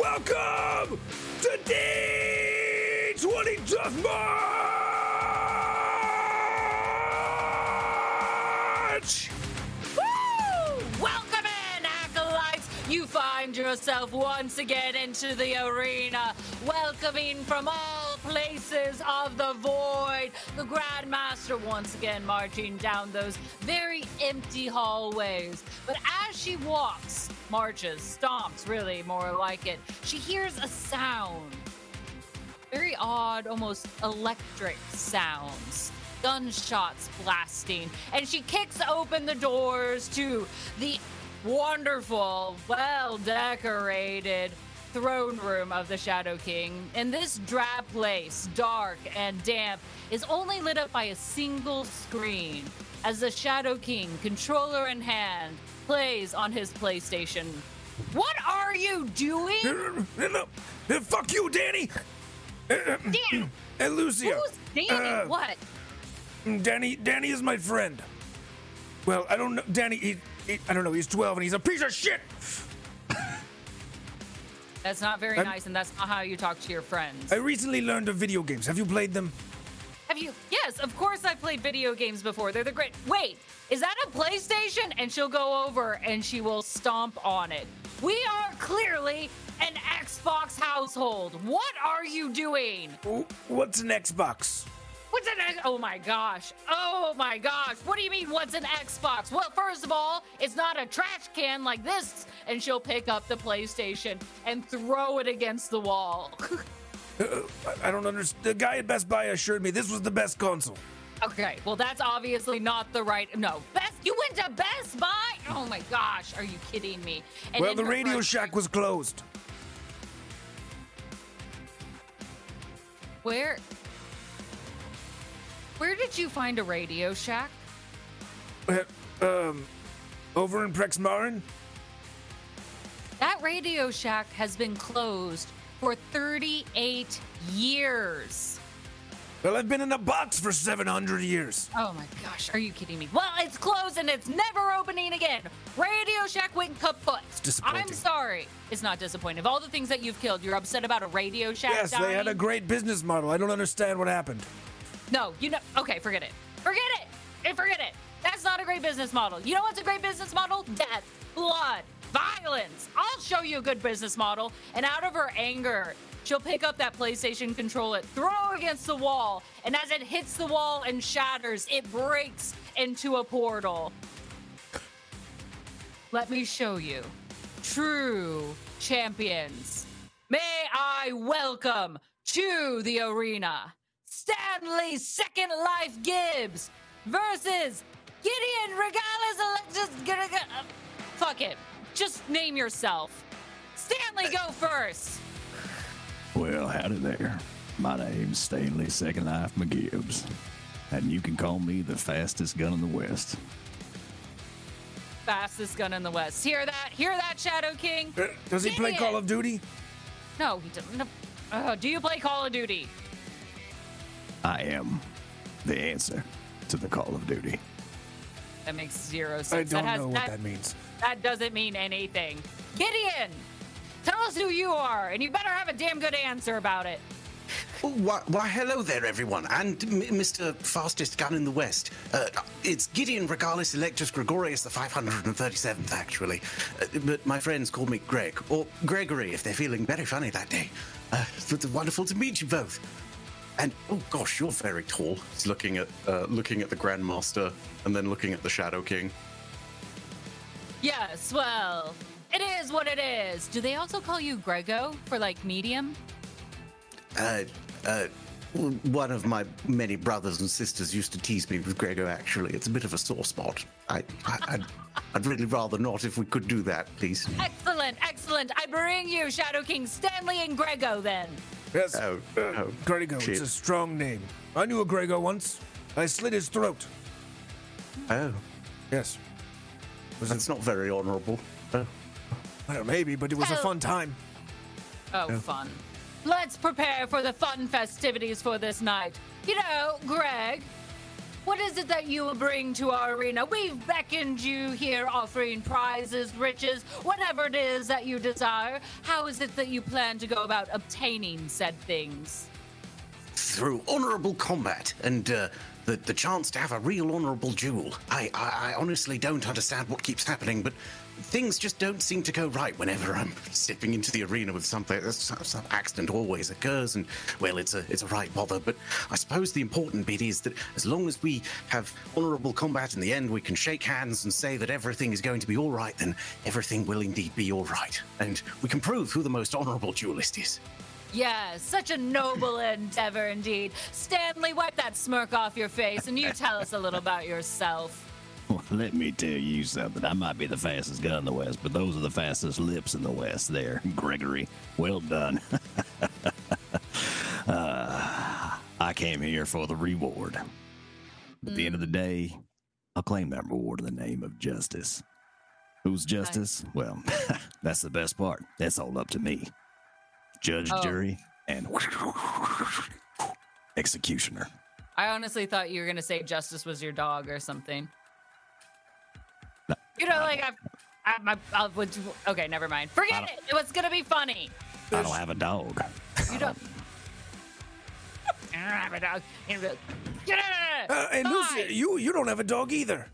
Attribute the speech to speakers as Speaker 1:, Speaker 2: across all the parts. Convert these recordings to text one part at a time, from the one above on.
Speaker 1: Welcome to D20 Tough!
Speaker 2: Woo! Welcome in, acolytes! You find yourself once again into the arena, welcoming from all places of the void. The Grandmaster once again marching down those very empty hallways. But as she walks, marches, stomps, really more like it, she hears a sound. Very odd, almost electric sounds gunshots blasting, and she kicks open the doors to the wonderful, well decorated throne room of the Shadow King. And this drab place, dark and damp, is only lit up by a single screen as the Shadow King, controller in hand, plays on his PlayStation. What are you doing?
Speaker 1: Uh, uh, Fuck you, Danny!
Speaker 2: Dan,
Speaker 1: And Lucia!
Speaker 2: who's Danny?
Speaker 1: Uh,
Speaker 2: what?
Speaker 1: Danny, Danny is my friend. Well, I don't know. Danny, he, he, I don't know. He's 12 and he's a piece of shit.
Speaker 2: That's not very
Speaker 1: I'm-
Speaker 2: nice, and that's not how you talk to your friends.
Speaker 1: I recently learned of video games. Have you played them?
Speaker 2: Have you? Yes, of course I've played video games before. They're the great. Wait, is that a PlayStation? And she'll go over and she will stomp on it. We are clearly an Xbox household. What are you doing?
Speaker 1: What's an Xbox?
Speaker 2: What's an X? Oh my gosh. Oh my gosh. What do you mean, what's an Xbox? Well, first of all, it's not a trash can like this. And she'll pick up the PlayStation and throw it against the wall.
Speaker 1: Uh, I- don't understand. The guy at Best Buy assured me this was the best console.
Speaker 2: Okay, well that's obviously not the right. No, Best. You went to Best Buy? Oh my gosh, are you kidding me? And
Speaker 1: well, the Radio
Speaker 2: front-
Speaker 1: Shack was closed.
Speaker 2: Where? Where did you find a Radio Shack?
Speaker 1: Uh, um, over in Prexmaren?
Speaker 2: That Radio Shack has been closed for 38 years.
Speaker 1: Well, I've been in a box for 700 years.
Speaker 2: Oh my gosh, are you kidding me? Well, it's closed and it's never opening again. Radio Shack went kaput.
Speaker 1: disappointing.
Speaker 2: I'm sorry. It's not disappointing. Of all the things that you've killed, you're upset about a Radio Shack
Speaker 1: Yes, they had a great business model. I don't understand what happened.
Speaker 2: No, you know. Okay, forget it. Forget it. And forget it. That's not a great business model. You know what's a great business model? Death, blood, violence. I'll show you a good business model. And out of her anger, she'll pick up that PlayStation, control it, throw it against the wall, and as it hits the wall and shatters, it breaks into a portal. Let me show you. True champions. May I welcome to the arena Stanley Second Life Gibbs versus Gideon Regalis. Just gonna go. uh, fuck it. Just name yourself. Stanley, go first.
Speaker 3: Well, howdy there. My name's Stanley Second Life McGibbs, and you can call me the fastest gun in the West.
Speaker 2: Fastest gun in the West. Hear that? Hear that, Shadow King?
Speaker 1: Uh, Does he play Call of Duty?
Speaker 2: No, he doesn't. No. Uh, do you play Call of Duty?
Speaker 3: I am the answer to the Call of Duty.
Speaker 2: That makes zero sense.
Speaker 1: I don't
Speaker 2: that has,
Speaker 1: know what that means.
Speaker 2: That doesn't mean anything. Gideon, tell us who you are, and you better have a damn good answer about it.
Speaker 4: Oh, why, why, hello there, everyone, and M- Mr. Fastest Gun in the West. Uh, it's Gideon Regalis Electus Gregorius, the 537th, actually. Uh, but my friends call me Greg, or Gregory if they're feeling very funny that day. Uh, it's wonderful to meet you both. And oh gosh, you're very tall. He's looking at uh, looking at the Grandmaster and then looking at the Shadow King.
Speaker 2: Yes, well, it is what it is. Do they also call you Grego for like medium?
Speaker 4: Uh, uh, one of my many brothers and sisters used to tease me with Grego. Actually, it's a bit of a sore spot. I, I I'd, I'd really rather not if we could do that, please.
Speaker 2: Excellent, excellent. I bring you Shadow King Stanley and Grego then.
Speaker 1: Yes.
Speaker 4: Oh,
Speaker 1: uh,
Speaker 4: oh,
Speaker 1: Grego. It's a strong name. I knew a Grego once. I slit his throat.
Speaker 4: Oh,
Speaker 1: Yes. Was
Speaker 4: that's
Speaker 1: it,
Speaker 4: not very honourable. Oh.
Speaker 1: I maybe, but it was a
Speaker 2: Oh.
Speaker 1: fun time.
Speaker 2: Oh, fun. Let's prepare for the fun festivities for this night. You know, Greg, What is it that you will bring to our arena? We've beckoned you here, offering prizes, riches, whatever it is that you desire. How is it that you plan to go about obtaining said things?
Speaker 4: Through honourable combat and uh, the, the chance to have a real honourable duel. I, I, I honestly don't understand what keeps happening, but things just don't seem to go right whenever I'm stepping into the arena with something. Uh, some, some accident always occurs, and well, it's a it's a right bother. But I suppose the important bit is that as long as we have honourable combat in the end, we can shake hands and say that everything is going to be all right. Then everything will indeed be all right, and we can prove who the most honourable duelist is.
Speaker 2: Yes, such a noble endeavor indeed. Stanley, wipe that smirk off your face and you tell us a little about yourself.
Speaker 3: Let me tell you something. I might be the fastest gun in the West, but those are the fastest lips in the West there, Gregory. Well done. uh, I came here for the reward. At the end of the day, I'll claim that reward in the name of justice. Who's justice? Well, that's the best part. That's all up to me. Judge,
Speaker 2: Oh.
Speaker 3: jury, and executioner.
Speaker 2: I honestly thought you were going to say Justice was your dog or something.
Speaker 3: No.
Speaker 2: You know, like, I've, I, I, I would, okay, never mind. Forget it. It was going to be funny.
Speaker 3: I don't have a dog.
Speaker 2: You don't. I don't have a dog. Get out of
Speaker 1: Uh, and
Speaker 2: Fine.
Speaker 1: Lucy, you you don't have a dog either,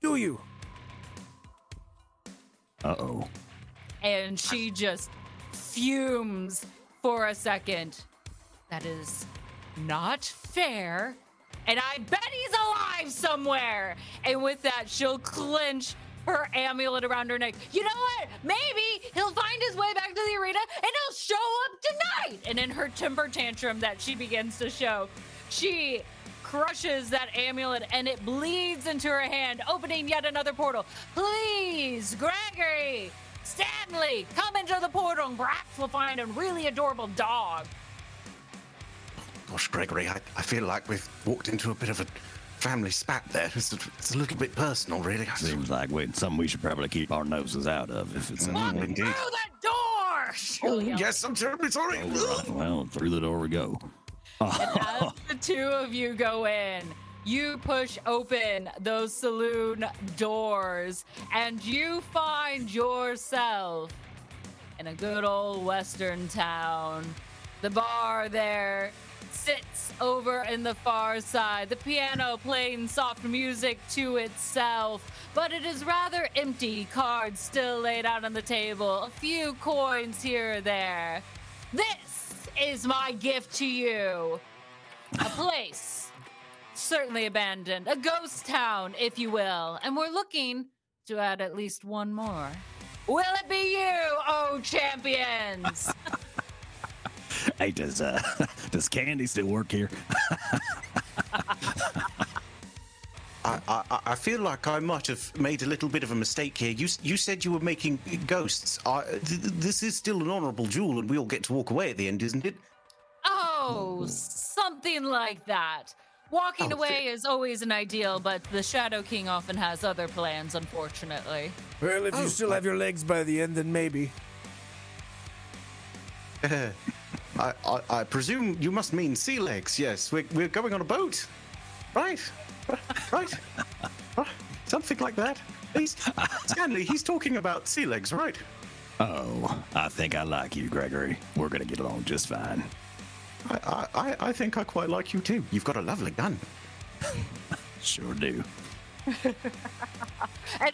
Speaker 1: do you?
Speaker 3: Uh oh.
Speaker 2: and she just fumes for a second. That is not fair. And I bet he's alive somewhere. And with that, she'll clench her amulet around her neck. You know what? Maybe he'll find his way back to the arena and he'll show up tonight. And in her temper tantrum that she begins to show, she crushes that amulet and it bleeds into her hand, opening yet another portal. Please, Gregory, Stanley, come into the portal and perhaps we'll find a really adorable dog.
Speaker 4: Gosh, Gregory, I, I feel like we've walked into a bit of a family spat there. It's a, it's a little bit personal, really.
Speaker 3: Seems like we, something we should probably keep our noses out of if it's
Speaker 4: Mm,
Speaker 2: Walk
Speaker 4: indeed.
Speaker 2: through that door! She'll
Speaker 4: Oh,
Speaker 2: yell.
Speaker 4: yes, I'm terribly sorry.
Speaker 3: well, through the door we go.
Speaker 2: As the two of you go in, you push open those saloon doors and you find yourself in a good old western town. The bar there sits over in the far side, the piano playing soft music to itself, but it is rather empty. Cards still laid out on the table, a few coins here or there. This is my gift to you a place certainly abandoned, a ghost town, if you will, and we're looking to add at least one more. Will it be you, oh champions?
Speaker 3: Hey, does uh, does Candy still work here?
Speaker 4: I, I, I feel like I might have made a little bit of a mistake here. You, you said you were making ghosts. I, th- th- this is still an honourable duel, and we all get to walk away at the end, isn't it?
Speaker 2: oh, something like that. Walking
Speaker 4: Oh,
Speaker 2: away is always an ideal, but the Shadow King often has other plans, unfortunately.
Speaker 1: Well, if you
Speaker 4: Oh.
Speaker 1: still have your legs by the end, then maybe.
Speaker 4: I, I, I presume you must mean sea legs. Yes, we're, we're going on a boat, right? Right? Right. Something like that. He's, Stanley, he's talking about sea legs, right?
Speaker 3: Oh, I think I like you, Gregory. We're gonna get along just fine.
Speaker 4: I, I, I- I think I quite like you too. You've got a lovely gun.
Speaker 3: Sure do.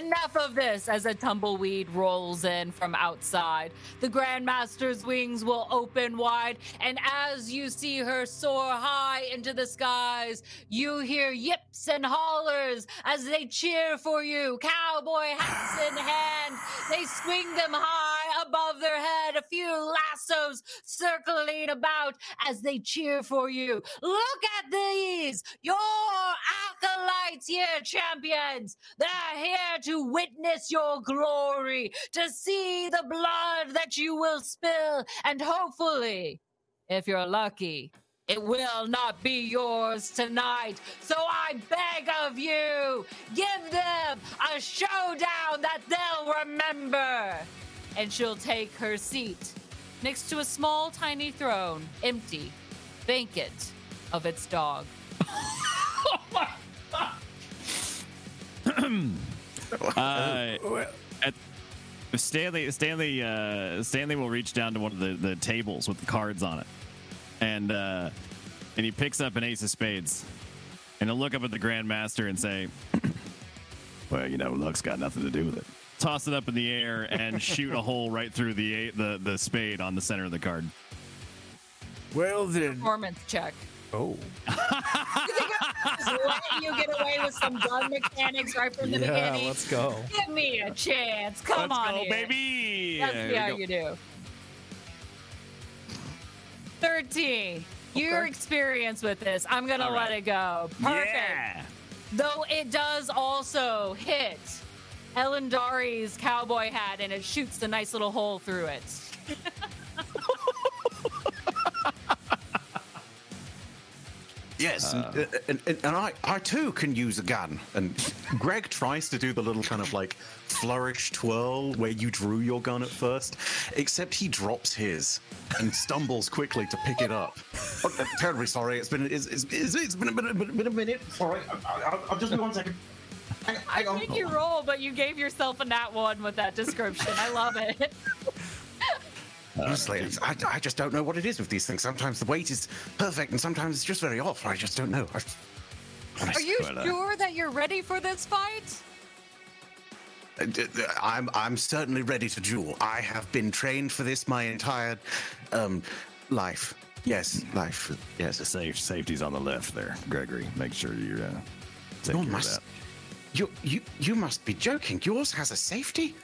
Speaker 2: Enough of this as a tumbleweed rolls in from outside. The Grandmaster's wings will open wide, and as you see her soar high into the skies, you hear yips and hollers as they cheer for you. Cowboy hats in hand, they swing them high above their head, a few lassos circling about as they cheer for you. Look at these, your acolytes here, champions. They're here to witness your glory, to see the blood that you will spill, and hopefully, if you're lucky, it will not be yours tonight. So I beg of you, give them a showdown that they'll remember. And she'll take her seat next to a small, tiny throne, empty, vacant of its dog.
Speaker 3: Uh, at, Stanley, Stanley, uh, Stanley will reach down to one of the, the tables with the cards on it, and uh, and he picks up an ace of spades, and he'll look up at the Grandmaster and say, "Well, you know, luck's got nothing to do with it." Toss it up in the air and shoot a hole right through the a- the the spade on the center of the card.
Speaker 1: well then.
Speaker 2: Performance check.
Speaker 1: Oh.
Speaker 2: Just letting you get away with some gun mechanics right from the
Speaker 5: Yeah,
Speaker 2: beginning.
Speaker 5: let's go.
Speaker 2: Give me a chance. Come
Speaker 3: Let's
Speaker 2: on,
Speaker 3: go,
Speaker 2: here.
Speaker 3: baby!
Speaker 2: Let's
Speaker 3: There
Speaker 2: see how
Speaker 3: go.
Speaker 2: you do. 13. Your experience with this, I'm going to
Speaker 3: All
Speaker 2: let it go. Perfect.
Speaker 3: Yeah.
Speaker 2: Though it does also hit Elendari's cowboy hat and it shoots a nice little hole through it.
Speaker 4: Yes, and, uh, and, and, and I, I too can use a gun. And Greg tries to do the little kind of like flourish twirl where you drew your gun at first, except he drops his and stumbles quickly to pick it up. Oh, terribly sorry. It's been it's, it's, it's, it's been, a, been, a, been a minute. Sorry, I, I, I'll just be one second. Hang, hang on.
Speaker 2: Think you roll, but you gave yourself a nat one with that description. I love it.
Speaker 4: Honestly, it's- I, I just don't know what it is with these things. Sometimes the weight is perfect, and sometimes it's just very off. I just don't know. I,
Speaker 2: Are you sure that you're ready for this fight?
Speaker 4: Uh, d- d- I'm I'm certainly ready to duel. I have been trained for this my entire um, life. Yes, life. Yes.
Speaker 3: safe safety's on the left there, Gregory. Make sure you're uh, take
Speaker 4: Your
Speaker 3: care of that.
Speaker 4: You you you must be joking. Yours has a safety.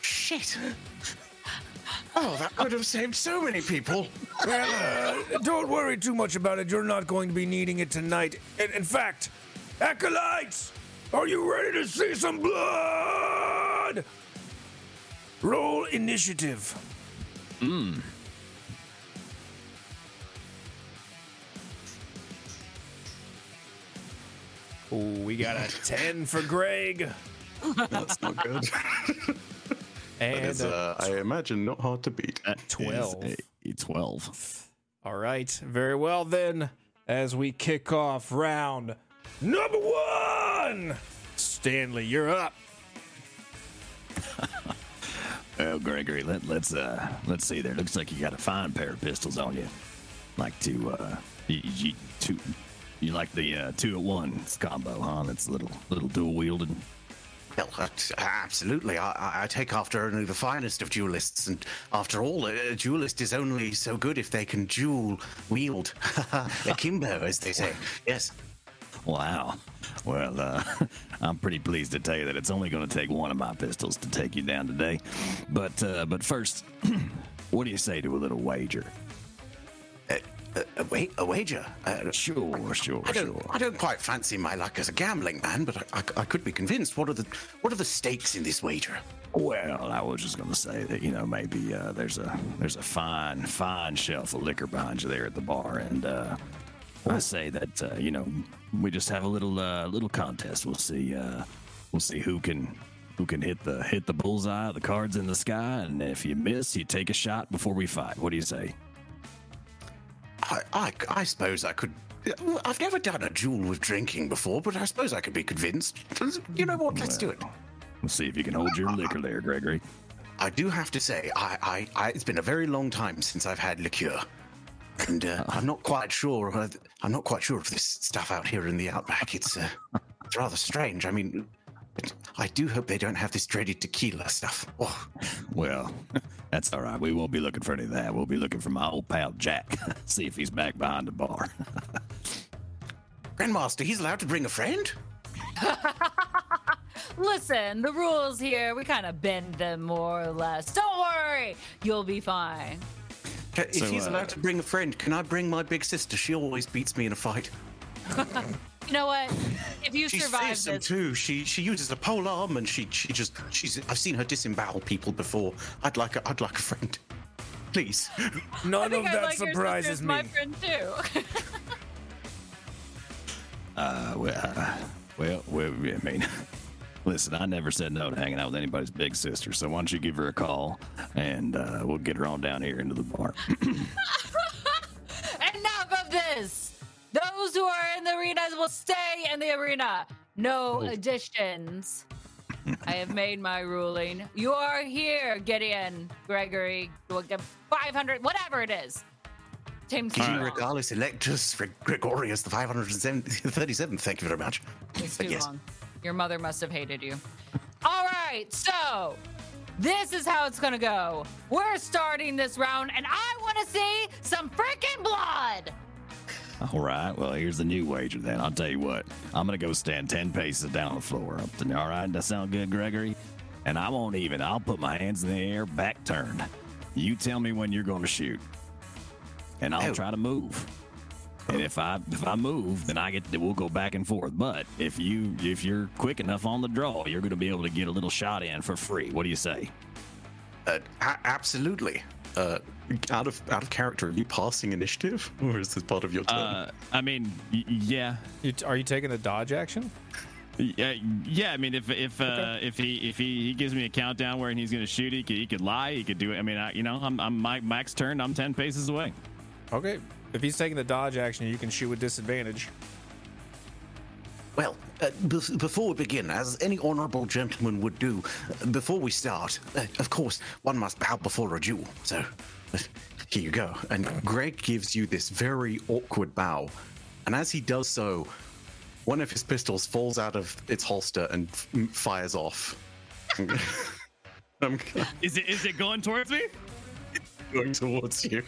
Speaker 4: Shit. Oh, that could have saved so many people.
Speaker 1: Well, uh, don't worry too much about it. You're not going to be needing it tonight. In, in fact, acolytes, are you ready to see some blood? Roll initiative. Oh, we got a 10 for Greg.
Speaker 4: That's not good.
Speaker 5: And
Speaker 4: It's,
Speaker 5: a
Speaker 4: uh, I imagine not hard to beat.
Speaker 3: That is
Speaker 5: 12.
Speaker 3: a 12.
Speaker 5: All right, very well then. As we kick off round,
Speaker 1: Number one! Stanley, you're up.
Speaker 3: Well, Gregory, let, let's uh let's see there. Looks like you got a fine pair of pistols on you. Like to uh you, you, two, you like the uh, two at one combo, huh? That's a little little dual wielded.
Speaker 4: Well, uh, absolutely. I, I- take after only the finest of duelists, and after all, a, duelist is only so good if they can dual wield akimbo, as they say. Yes.
Speaker 3: Wow. Well, uh, I'm pretty pleased to tell you that it's only going to take one of my pistols to take you down today. But uh, but first, what do you say to a little wager?
Speaker 4: A, wa- a wager. Uh,
Speaker 3: Sure, sure,
Speaker 4: I don't.
Speaker 3: sure.
Speaker 4: I don't quite fancy my luck as a gambling man, but I, I, I could be convinced. What are the What are the stakes in this wager?
Speaker 3: Well, I was just going to say that you know maybe uh, there's a there's a fine fine shelf of liquor behind you there at the bar, and uh, I say that uh, you know we just have a little uh, little contest. We'll see uh, we'll see who can who can hit the hit the bullseye, the cards in the sky, and if you miss, you take a shot before we fight. What do you say?
Speaker 4: I, I, I suppose I could. I've never done a duel with drinking before, but I suppose I could be convinced. You know what? Let's do it.
Speaker 3: We'll see if you can hold your liquor there, Gregory.
Speaker 4: I do have to say, I, I, I it's been a very long time since I've had liqueur, and uh, I'm not quite sure. I'm not quite sure of this stuff out here in the outback. It's, uh, it's rather strange. I mean, I do hope they don't have this dreaded tequila stuff. Oh,
Speaker 3: Well, that's all right. We won't be looking for any of that. We'll be looking for my old pal Jack. see if he's back behind the bar.
Speaker 4: Grandmaster, he's allowed to bring a friend.
Speaker 2: Listen, the rules here, we kind of bend them more or less. Don't worry, you'll be fine.
Speaker 4: If
Speaker 3: So,
Speaker 4: he's
Speaker 3: uh,
Speaker 4: allowed to bring a friend, can I bring my big sister? She always beats me in a fight.
Speaker 2: You know what? If you
Speaker 4: She's
Speaker 2: survive
Speaker 4: fearsome
Speaker 2: this,
Speaker 4: too. She she uses a pole arm and she she just she's. I've seen her disembowel people before. I'd like a I'd like a friend, please.
Speaker 2: I
Speaker 1: None of
Speaker 2: think I
Speaker 1: that
Speaker 2: like your
Speaker 1: surprises me.
Speaker 2: my friend too.
Speaker 3: Uh, well, uh, well, well, I mean, listen, I never said no to hanging out with anybody's big sister. So why don't you give her a call and uh, we'll get her on down here into the bar.
Speaker 2: Enough of this! Those those who are in the arenas will stay in the arena. No additions. I have made my ruling. You are here, Gideon, Gregory, 500, whatever it is. Tim
Speaker 4: Gideon
Speaker 2: Strong.
Speaker 4: Regalis Electus Gre- Gregorius the 537th. Thank you very much.
Speaker 2: It's too
Speaker 4: Yes.
Speaker 2: long. Your mother must have hated you. All right, so this is how it's gonna go. We're starting this round, and I want to see some freaking blood.
Speaker 3: All right. Well, here's the new wager then. I'll tell you what. I'm gonna go stand ten paces down on the floor. Up to, all right. That sound good, Gregory? And I won't even. I'll put my hands in the air, back turned. You tell me when you're going to shoot, and I'll
Speaker 4: Oh.
Speaker 3: try to move. And if I if I move, then I get to, we'll go back and forth. But if you if you're quick enough on the draw, you're going to be able to get a little shot in for free. What do you say?
Speaker 4: Uh, absolutely. Uh, out of out of character, are you passing initiative, or is this part of your turn?
Speaker 3: Uh, I mean, y- yeah,
Speaker 5: You, are you taking the dodge action?
Speaker 3: Yeah, yeah. I mean, if if uh, if he if he, he gives me a countdown where he's going to shoot, he could he could lie. He could do it. I mean, I, you know, I'm I'm my max turn. I'm ten paces away.
Speaker 5: Okay. If he's taking the dodge action, you can shoot with disadvantage.
Speaker 4: Well, uh, bef- before we begin, as any honorable gentleman would do, uh, before we start, uh, of course, one must bow before a duel. So, here you go. And Greg gives you this very awkward bow. And as he does so, one of his pistols falls out of its holster and f- m- fires off. I'm
Speaker 3: Is it is it going towards me?
Speaker 4: going towards you.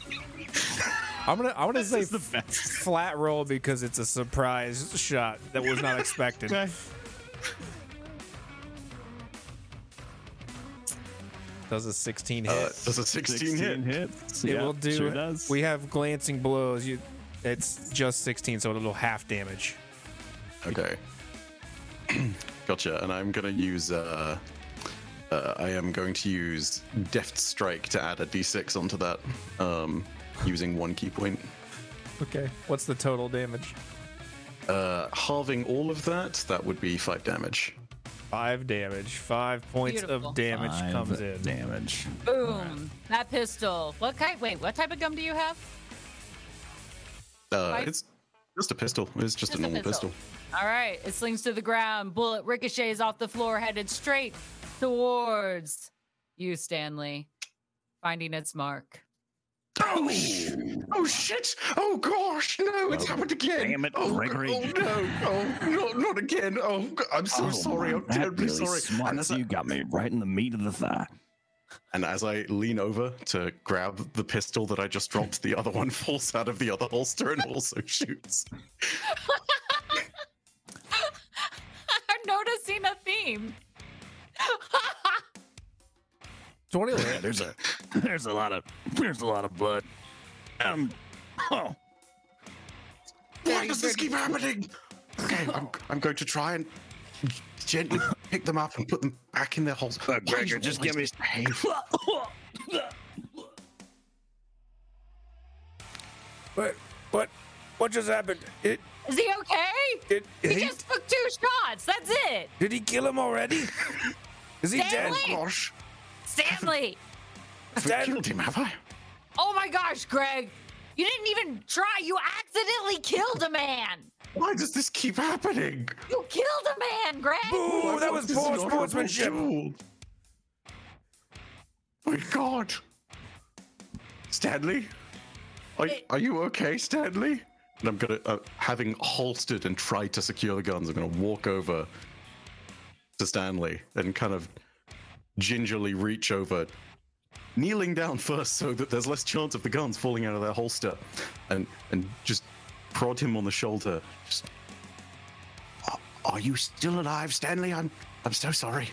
Speaker 5: I'm gonna I'm gonna say
Speaker 3: the best.
Speaker 5: flat roll because it's a surprise shot that was not expected.
Speaker 3: Okay.
Speaker 5: Does a 16 hit?
Speaker 4: Uh, does a 16, hit?
Speaker 3: hits.
Speaker 5: it
Speaker 3: Yeah,
Speaker 5: will do.
Speaker 3: Sure does.
Speaker 5: We have glancing blows. You, it's just 16, so it'll half damage.
Speaker 4: Okay. gotcha. And I'm gonna use. Uh, uh, I am going to use Deft Strike to add a D6 onto that, um, using one ki point.
Speaker 5: Okay. What's the total damage?
Speaker 4: Uh, halving all of that, that would be five damage.
Speaker 5: Five damage. Five points
Speaker 2: Beautiful.
Speaker 5: of damage
Speaker 3: Five
Speaker 5: comes in.
Speaker 3: Damage.
Speaker 2: Boom. That pistol. What kind? Wait, what type of gum do you have?
Speaker 4: Uh,
Speaker 2: Five-
Speaker 4: it's just a pistol. It's just,
Speaker 2: Just
Speaker 4: a normal
Speaker 2: pistol.
Speaker 4: pistol.
Speaker 2: All right. It slings to the ground. Bullet ricochets off the floor, headed straight towards you, Stanley, finding its mark.
Speaker 4: Oh, oh shit! Oh gosh! No, it's happened again!
Speaker 3: damn it,
Speaker 4: oh,
Speaker 3: Gregory.
Speaker 4: Oh no! Oh, not, not again! Oh, I'm so
Speaker 3: Oh,
Speaker 4: sorry. I'm
Speaker 3: that
Speaker 4: terribly
Speaker 3: really
Speaker 4: sorry.
Speaker 3: Smart.
Speaker 4: And as, I,
Speaker 3: you got me right in the meat of the thigh.
Speaker 4: and as I lean over to grab the pistol that I just dropped, the other one falls out of the other holster and also shoots.
Speaker 2: I'm noticing a theme.
Speaker 5: 20 will
Speaker 3: Yeah, there's a there's a lot of there's a lot of blood. Um. Oh.
Speaker 4: Why does this keep happening? Okay, I'm, I'm going to try and gently pick them up and put them back in their holes.
Speaker 3: Uh, Gregor, just give me-
Speaker 4: misbehave?
Speaker 1: What? What? What just happened? It.
Speaker 2: Is he okay?
Speaker 1: It.
Speaker 2: He
Speaker 1: he-
Speaker 2: just took two shots. That's it.
Speaker 1: did he kill him already? Is he dead?
Speaker 2: Stanley!
Speaker 4: Gosh,
Speaker 2: Stanley.
Speaker 4: I've
Speaker 1: Stan-
Speaker 4: killed him, have I?
Speaker 2: Oh my gosh, Greg. You didn't even try. You accidentally killed a man.
Speaker 4: Why does this keep happening?
Speaker 2: You killed a man, Greg.
Speaker 1: Boo! That was poor sportsmanship.
Speaker 4: duel. My God, Stanley, are,
Speaker 2: It-
Speaker 4: are you okay, Stanley? And I'm gonna, uh, having holstered and tried to secure the guns, I'm gonna walk over to Stanley and kind of gingerly reach over, kneeling down first so that there's less chance of the guns falling out of their holster, and and just prod him on the shoulder. Just, "Are- are you still alive, Stanley? I'm I'm so sorry.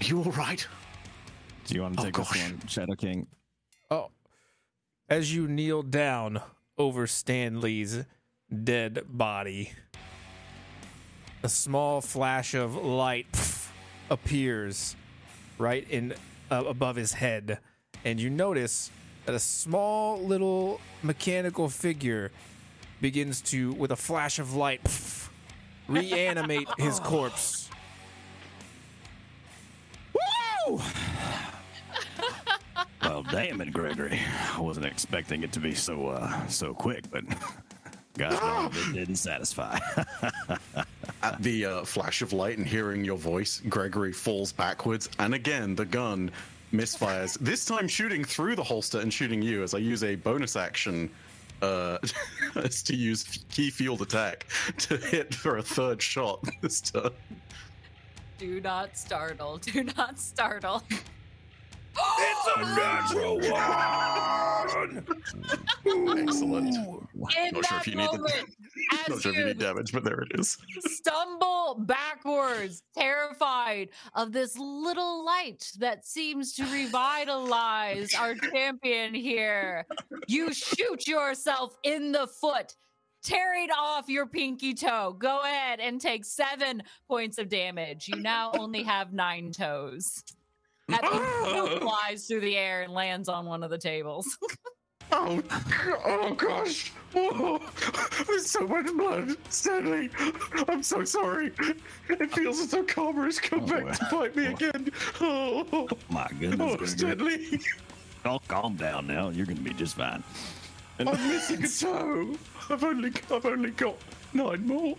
Speaker 4: Are you all right?
Speaker 3: Do you want to
Speaker 4: Oh,
Speaker 3: take this one, Shadow King?
Speaker 5: Oh. As you kneel down over Stanley's dead body, a small flash of light pff, appears right in uh, above his head, and you notice that a small little mechanical figure begins to, with a flash of light, pff, reanimate his corpse. Woo!
Speaker 3: Well, damn it, Gregory. I wasn't expecting it to be so uh so quick, but God, no, it didn't satisfy.
Speaker 4: At the uh, flash of light and hearing your voice, Gregory falls backwards, and again the gun misfires. this time, shooting through the holster and shooting you as I use a bonus action uh, as to use ki-fueled attack to hit for a third shot this turn.
Speaker 2: Do not startle. Do not startle.
Speaker 1: It's natural one.
Speaker 4: Excellent.
Speaker 2: In
Speaker 4: Not sure if you need the- Not sure if you
Speaker 2: you
Speaker 4: need damage, but there it is.
Speaker 2: stumble backwards, terrified of this little light that seems to revitalize our champion here. You shoot yourself in the foot, tearing off your pinky toe. Go ahead and take seven points of damage. You now only have nine toes. That pinky flies through the air and lands on one of the tables.
Speaker 4: Oh, oh gosh! Oh, there's so much blood, Stanley. I'm so sorry. It feels as though karma has come
Speaker 3: Oh,
Speaker 4: back to bite me oh. again. Oh,
Speaker 3: My
Speaker 4: oh
Speaker 3: goodness.
Speaker 4: Stanley,
Speaker 3: Oh, calm down now. You're going to be just fine.
Speaker 4: I'm missing a toe. I've only, I've only got nine more.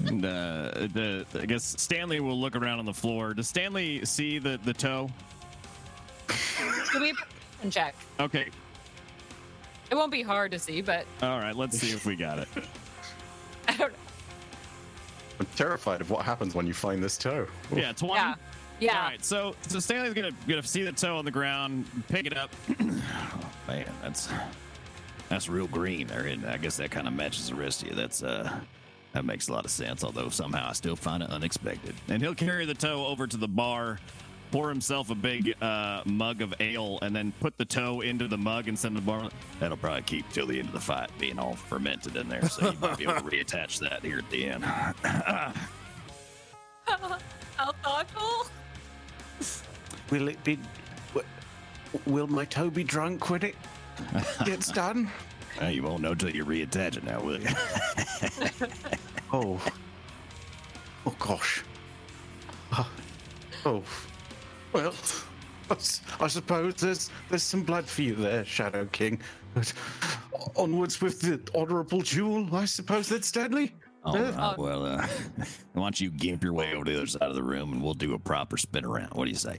Speaker 3: And, uh, the, I guess Stanley will look around on the floor. Does Stanley see the, the toe?
Speaker 2: Give me a check.
Speaker 3: Okay.
Speaker 2: It won't be hard to see, but
Speaker 3: All right. Let's see if we got it.
Speaker 2: I don't know.
Speaker 4: I'm terrified of what happens when you find this toe.
Speaker 3: Yeah, 20.
Speaker 2: Yeah. Yeah.
Speaker 3: All right, so so Stanley's gonna gonna see the toe on the ground, pick it up. Man, that's that's real green there, and I guess that kind of matches the rest of you. That's uh, that makes a lot of sense. Although somehow I still find it unexpected. And he'll carry the toe over to the bar, pour himself a big uh, mug of ale, and then put the toe into the mug and send the bar. That'll probably keep till the end of the fight, being all fermented in there. So you might be able to reattach that here at the end.
Speaker 2: How thoughtful.
Speaker 4: Will it be? Will my toe be drunk when it gets done?
Speaker 3: Uh, you won't know till you reattach it now, will you?
Speaker 4: Oh. Oh gosh. Uh, Oh. Well, I s- I suppose there's there's some blood for you there, Shadow King. But onwards with the honourable jewel, I suppose that's Stanley.
Speaker 3: All
Speaker 4: Uh,
Speaker 3: right. Well, uh, why don't you gimp your way over to the other side of the room and we'll do a proper spin around. What do you say?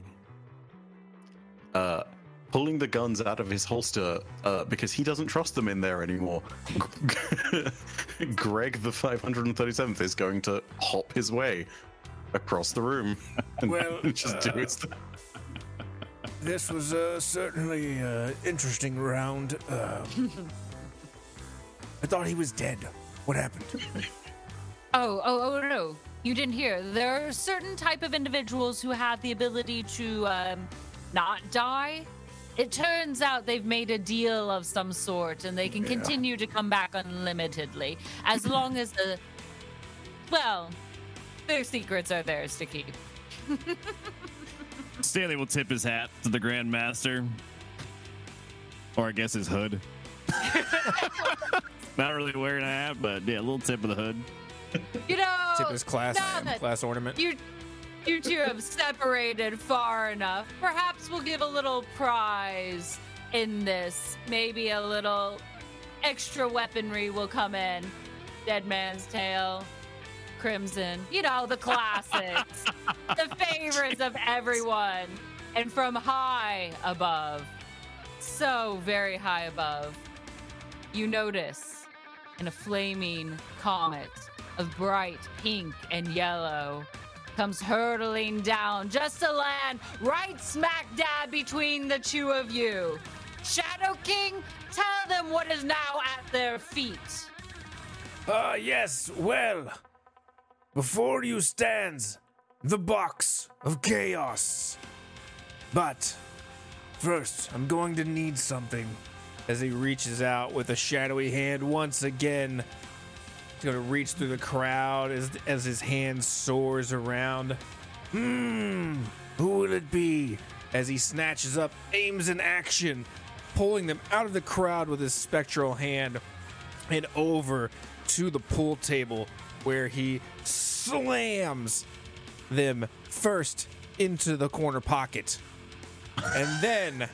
Speaker 4: uh, pulling the guns out of his holster uh, because he doesn't trust them in there anymore. Greg the 537th is going to hop his way across the room and
Speaker 1: Well,
Speaker 4: just do
Speaker 1: uh,
Speaker 4: his thing.
Speaker 1: This was uh, certainly an interesting round. Uh, I thought he was dead. What happened?
Speaker 2: Oh, oh, oh no. You didn't hear. There are certain type of individuals who have the ability to um, not die. It turns out they've made a deal of some sort and they can continue to come back unlimitedly as long as the well, their secrets are theirs to keep.
Speaker 3: Stanley will tip his hat to the Grand Master. Or I guess his hood. Not really wearing a hat, but yeah, a little tip of the hood.
Speaker 2: You know,
Speaker 5: Tip his class
Speaker 2: that
Speaker 5: class ornament.
Speaker 2: you you two have separated far enough. Perhaps we'll give a little prize in this. Maybe a little extra weaponry will come in. Dead Man's Tale, Crimson, you know, the classics, the favorites of everyone. And from high above, so very high above, you notice in a flaming comet of bright pink and yellow comes hurtling down just to land right smack dab between the two of you. Shadow King, tell them what is now at their feet.
Speaker 1: Ah, yes, well, before you stands the box of chaos. But first, I'm going to need something.
Speaker 5: as he reaches out with a shadowy hand once again. He's gonna reach through the crowd as as his hand soars around. Hmm, who will it be? As he snatches up, aims in action, pulling them out of the crowd with his spectral hand and over to the pool table where he slams them first into the corner pocket and then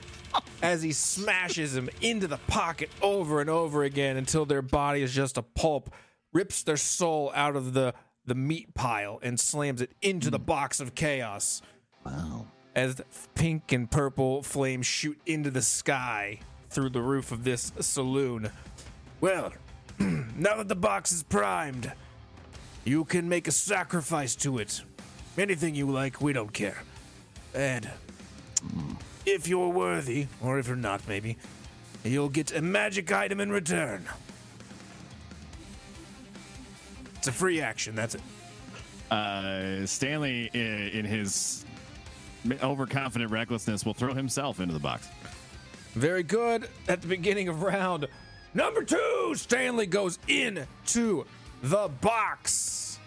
Speaker 5: as he smashes them into the pocket over and over again until their body is just a pulp, rips their soul out of the, the meat pile and slams it into the box of chaos.
Speaker 3: Wow.
Speaker 5: As pink and purple flames shoot into the sky through the roof of this saloon. Well, now that the box is primed, you can make a sacrifice to it. Anything you like, we don't care. And if you're worthy, or if you're not, maybe, you'll get a magic item in return. It's a free action, that's it.
Speaker 3: Uh, Stanley, in, in his overconfident recklessness, will throw himself into the box.
Speaker 5: Very good. At the beginning of round number two, Stanley goes into the box.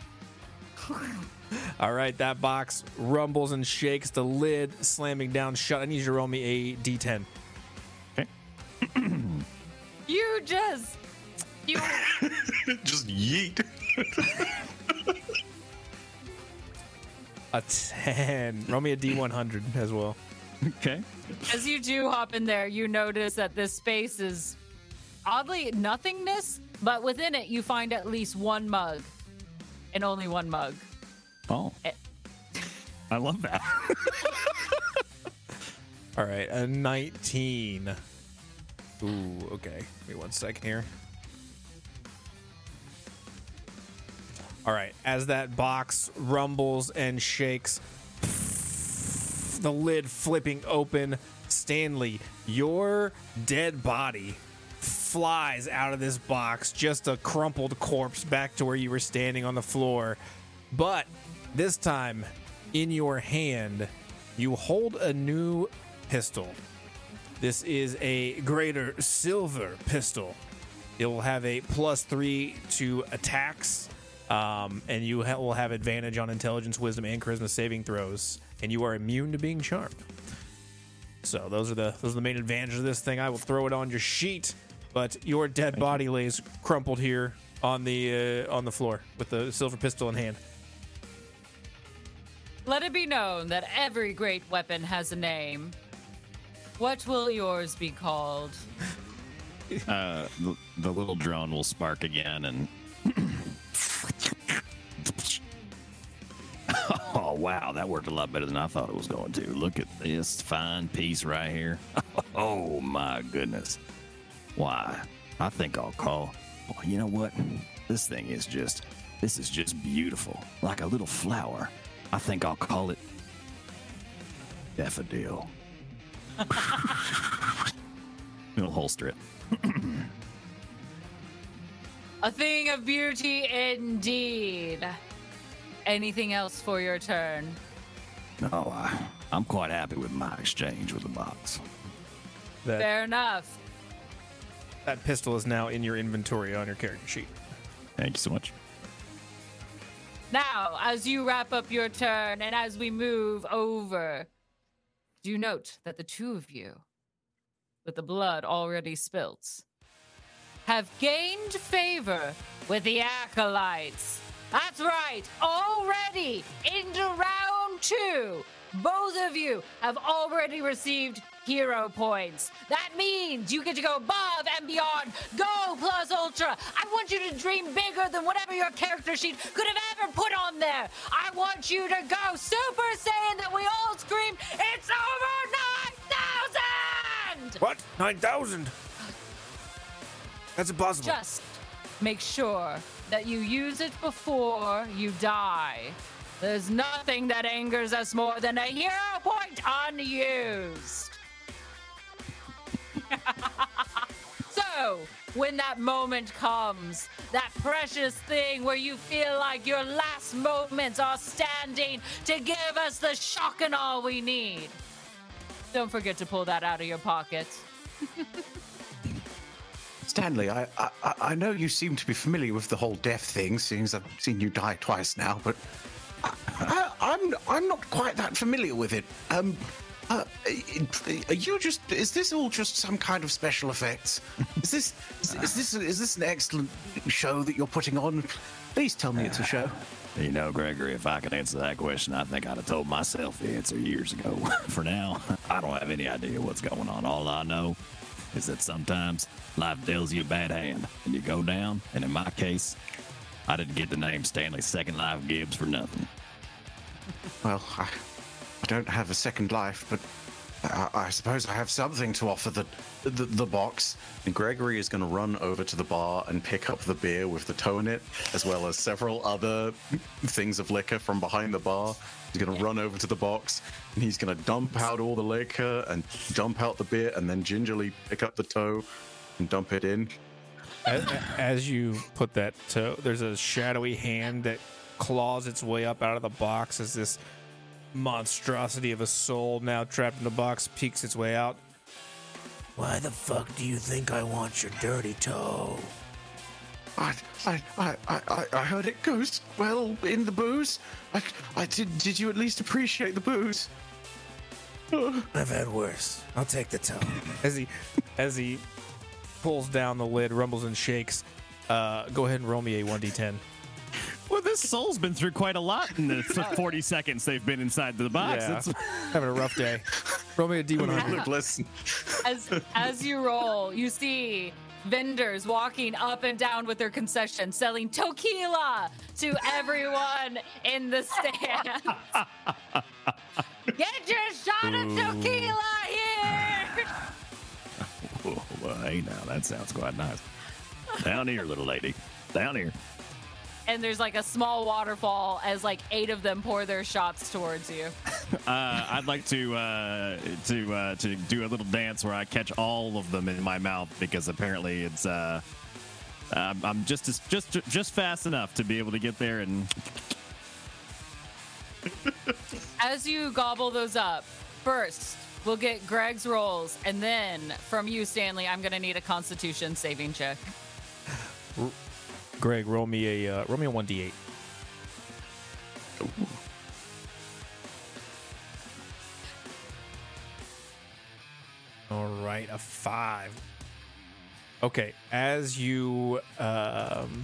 Speaker 5: All right, that box rumbles and shakes, the lid slamming down shut. I need you to roll me a d10. Okay.
Speaker 2: You just. You.
Speaker 4: Just yeet.
Speaker 5: A 10. roll me a d100 as well.
Speaker 3: Okay.
Speaker 2: As you do hop in there, you notice that this space is oddly nothingness, but within it you find at least one mug. And only one mug.
Speaker 3: Oh.
Speaker 2: Eh.
Speaker 3: I love that.
Speaker 5: All right, a 19. Ooh, okay. Wait one second here. All right, as that box rumbles and shakes, the lid flipping open, Stanley, your dead body flies out of this box, just a crumpled corpse back to where you were standing on the floor. But this time, in your hand, you hold a new pistol. This is a greater silver pistol. It will have a plus three to attacks, um, and you ha- will have advantage on intelligence, wisdom, and charisma saving throws, and you are immune to being charmed. So those are the those are the main advantages of this thing. I will throw it on your sheet, but your dead body lays crumpled here on the uh, on the floor with the silver pistol in hand.
Speaker 2: Let it be known that every great weapon has a name. What will yours be called?
Speaker 3: Uh, the, the little drone will spark again and. oh, wow. That worked a lot better than I thought it was going to. Look at this fine piece right here. Oh, my goodness. Why? I think I'll call. Boy, you know what? This thing is just. This is just beautiful. Like a little flower. I think I'll call it. Daffodil. We'll holster it.
Speaker 2: A thing of beauty indeed. Anything else for your turn?
Speaker 3: No, I, I'm quite happy with my exchange with the box.
Speaker 5: That
Speaker 2: Fair enough.
Speaker 5: that pistol is now in your inventory on your character sheet.
Speaker 3: Thank you so much.
Speaker 2: Now, as you wrap up your turn and as we move over, do note that the two of you, with the blood already spilt, have gained favor with the acolytes. That's right, already into round two. Both of you have already received hero points. That means you get to go above and beyond. Go plus ultra. I want you to dream bigger than whatever your character sheet could have ever put on there. I want you to go Super Saiyan that we all scream, it's over 9,000!
Speaker 1: What? 9,000? That's impossible.
Speaker 2: Just make sure that you use it before you die. There's nothing that angers us more than a hero point unused. so, when that moment comes, that precious thing where you feel like your last moments are standing to give us the shock and all we need, don't forget to pull that out of your pocket.
Speaker 4: Stanley, I, I I- know you seem to be familiar with the whole death thing, seeing as I've seen you die twice now, but I, I, I'm I'm not quite that familiar with it. Um, uh, are you just? Is this all just some kind of special effects? Is this is, is this is this an excellent show that you're putting on? Please tell me it's a show.
Speaker 3: You know, Gregory, if I could answer that question, I think I'd have told myself the answer years ago. For now, I don't have any idea what's going on. All I know is that sometimes life deals you a bad hand and you go down. And in my case, I didn't get the name Stanley Second Life Gibbs for nothing.
Speaker 4: Well, I, I don't have a second life, but I, I suppose I have something to offer the the, the box. And Gregory is going to run over to the bar and pick up the beer with the toe in it, as well as several other things of liquor from behind the bar. He's going to run over to the box and he's going to dump out all the liquor and dump out the beer, and then gingerly pick up the toe and dump it in.
Speaker 5: As, as you put that toe, there's a shadowy hand that claws its way up out of the box as this monstrosity of a soul now trapped in the box peeks its way out.
Speaker 1: Why the fuck do you think I want your dirty toe?
Speaker 4: I, I, I, I, I heard it goes well in the booze. I, I did. Did you at least appreciate the booze?
Speaker 1: I've had worse. I'll take the toe.
Speaker 5: As he as he pulls down the lid, rumbles and shakes. Uh, go ahead and roll me a 1d10.
Speaker 3: Well, this soul's been through quite a lot in the 40 seconds they've been inside the box.
Speaker 5: Yeah.
Speaker 3: It's-
Speaker 5: Having a rough day. Roll me a d100.
Speaker 4: Look, listen.
Speaker 2: As as you roll, you see vendors walking up and down with their concession, selling tequila to everyone in the stand. Get your shot of tequila here!
Speaker 3: Well, hey, now that sounds quite nice. Down here, little lady. Down here.
Speaker 2: And there's like a small waterfall as like eight of them pour their shots towards you.
Speaker 3: Uh, I'd like to uh, to uh, to do a little dance where I catch all of them in my mouth because apparently it's uh, I'm I'm just as, just just fast enough to be able to get there and
Speaker 2: As you gobble those up, first we'll get Greg's rolls, and then from you, Stanley, I'm gonna need a Constitution saving check.
Speaker 5: Greg, roll me a uh, roll me a 1d8. All right, a five. Okay, as you um,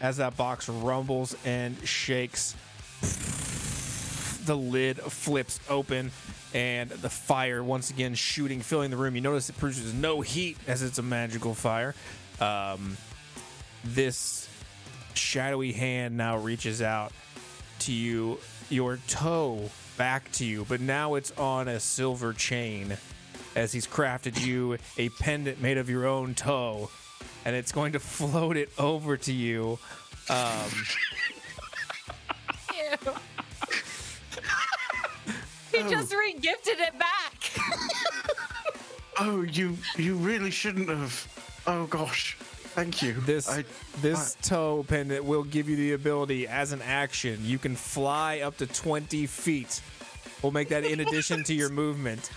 Speaker 5: as that box rumbles and shakes, the lid flips open and the fire once again shooting, filling the room. You notice it produces no heat as it's a magical fire. Um, this shadowy hand now reaches out to you, your toe back to you, but now it's on a silver chain as he's crafted you a pendant made of your own toe, and it's going to float it over to you. Um,
Speaker 2: Ew. he just re-gifted it back.
Speaker 4: Oh, you you really shouldn't have. Oh gosh, thank you.
Speaker 5: This
Speaker 4: I,
Speaker 5: this toe pendant will give you the ability as an action. You can fly up to 20 feet. We'll make that in addition to your movement.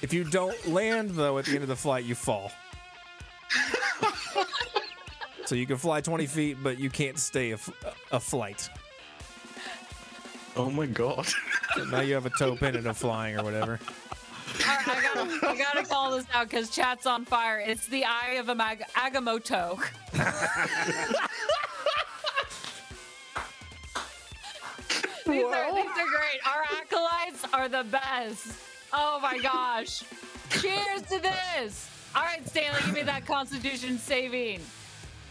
Speaker 5: If you don't land though at the end of the flight, you fall. so you can fly 20 feet, but you can't stay a flight.
Speaker 4: oh my god.
Speaker 5: Now you have a toe pendant of flying or whatever.
Speaker 2: Right, I gotta, gotta call this out because chat's on fire. It's the eye of a Agamotto. these, are, these are great. Our acolytes are the best. Oh my gosh. Cheers to this. All right, Stanley, give me that constitution saving.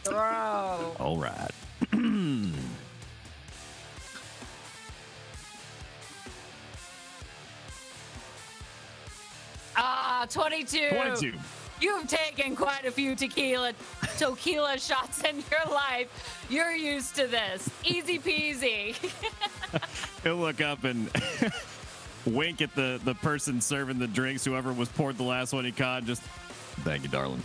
Speaker 2: Throw.
Speaker 3: all right.
Speaker 2: Ah, 22.
Speaker 3: 22.
Speaker 2: You've taken quite a few tequila tequila shots in your life. You're used to this. Easy peasy.
Speaker 3: He'll look up and wink at the, the person serving the drinks, whoever was poured the last one he caught. Just thank you, darling.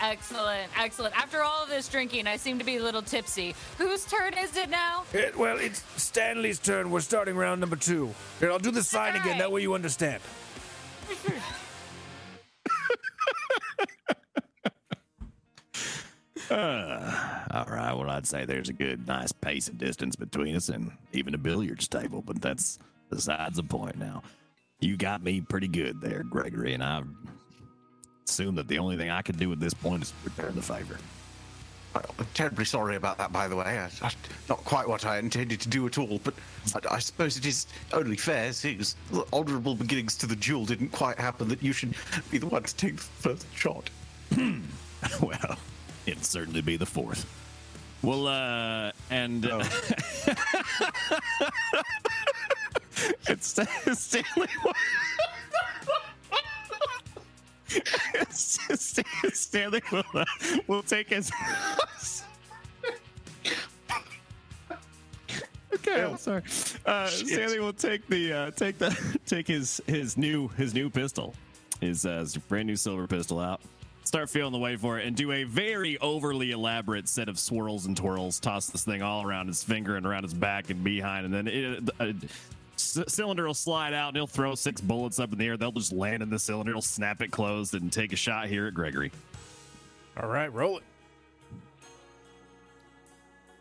Speaker 2: Excellent, excellent. After all of this drinking, I seem to be a little tipsy. Whose turn is it now?
Speaker 1: It, well, it's Stanley's turn. We're starting round number two. Here, I'll do the sign again. That way you understand.
Speaker 3: I uh, All right. Well, I'd say there's a good, nice pace of distance between us and even a billiards table, but that's besides the point now. You got me pretty good there, Gregory, and I assume that the only thing I can do at this point is return the favor.
Speaker 4: I'm terribly sorry about that, by the way. I, I, not quite what I intended to do at all, but I, I suppose it is only fair, seeing as the honourable beginnings to the duel didn't quite happen, that you should be the one to take the first shot.
Speaker 3: well, it'll certainly be the fourth. Well, uh, and uh, it's Stanley. Stanley will uh, will take his. okay, I'm sorry. Uh, Stanley will take the uh, take the take his his new his new pistol, his, uh, his brand new silver pistol out. Start feeling the way for it and do a very overly elaborate set of swirls and twirls. Toss this thing all around his finger and around his back and behind, and then it, uh, c- cylinder will slide out and he'll throw six bullets up in the air. They'll just land in the cylinder. He'll snap it closed and take a shot here at Gregory.
Speaker 5: All right, roll it.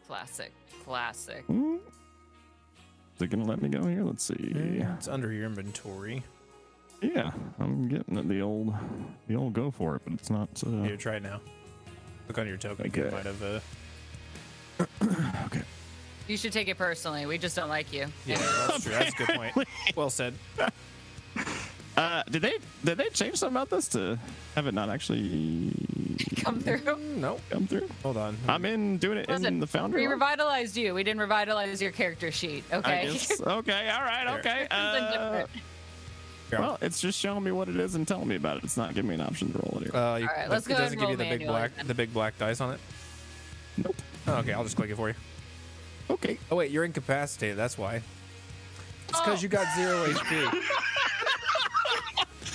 Speaker 2: Classic. Classic.
Speaker 3: Is it gonna let me go here? Let's see.
Speaker 5: It's under your inventory.
Speaker 3: Yeah, I'm getting it, the old, the old go for it, but it's not. Uh,
Speaker 5: Here, try it now. Look on your token.
Speaker 3: Okay.
Speaker 5: You might have. Uh,
Speaker 3: okay.
Speaker 2: You should take it personally. We just don't like you.
Speaker 5: yeah, that's true. That's a good point. Well said.
Speaker 3: Uh, did they did they change something about this to have it not actually
Speaker 2: Come through.
Speaker 5: No,
Speaker 3: come through?
Speaker 5: hold on.
Speaker 3: I'm in doing it in the foundry.
Speaker 2: we
Speaker 3: one?
Speaker 2: revitalized you. We didn't revitalize your character sheet. Okay.
Speaker 3: guess. Okay. All right. Okay.
Speaker 2: Something
Speaker 3: Uh,
Speaker 2: different.
Speaker 3: Well, it's just showing me what it is and telling me about it. It's not giving me an option to roll it here.
Speaker 5: Uh, you,
Speaker 2: All right,
Speaker 5: it
Speaker 2: let's go
Speaker 5: It
Speaker 2: doesn't
Speaker 5: give you the big black
Speaker 2: then.
Speaker 5: the big black dice on it.
Speaker 3: nope.
Speaker 5: Oh, okay, I'll just click it for you.
Speaker 3: Okay.
Speaker 5: Oh wait, you're incapacitated. That's why. It's because
Speaker 2: Oh.
Speaker 5: you got zero HP.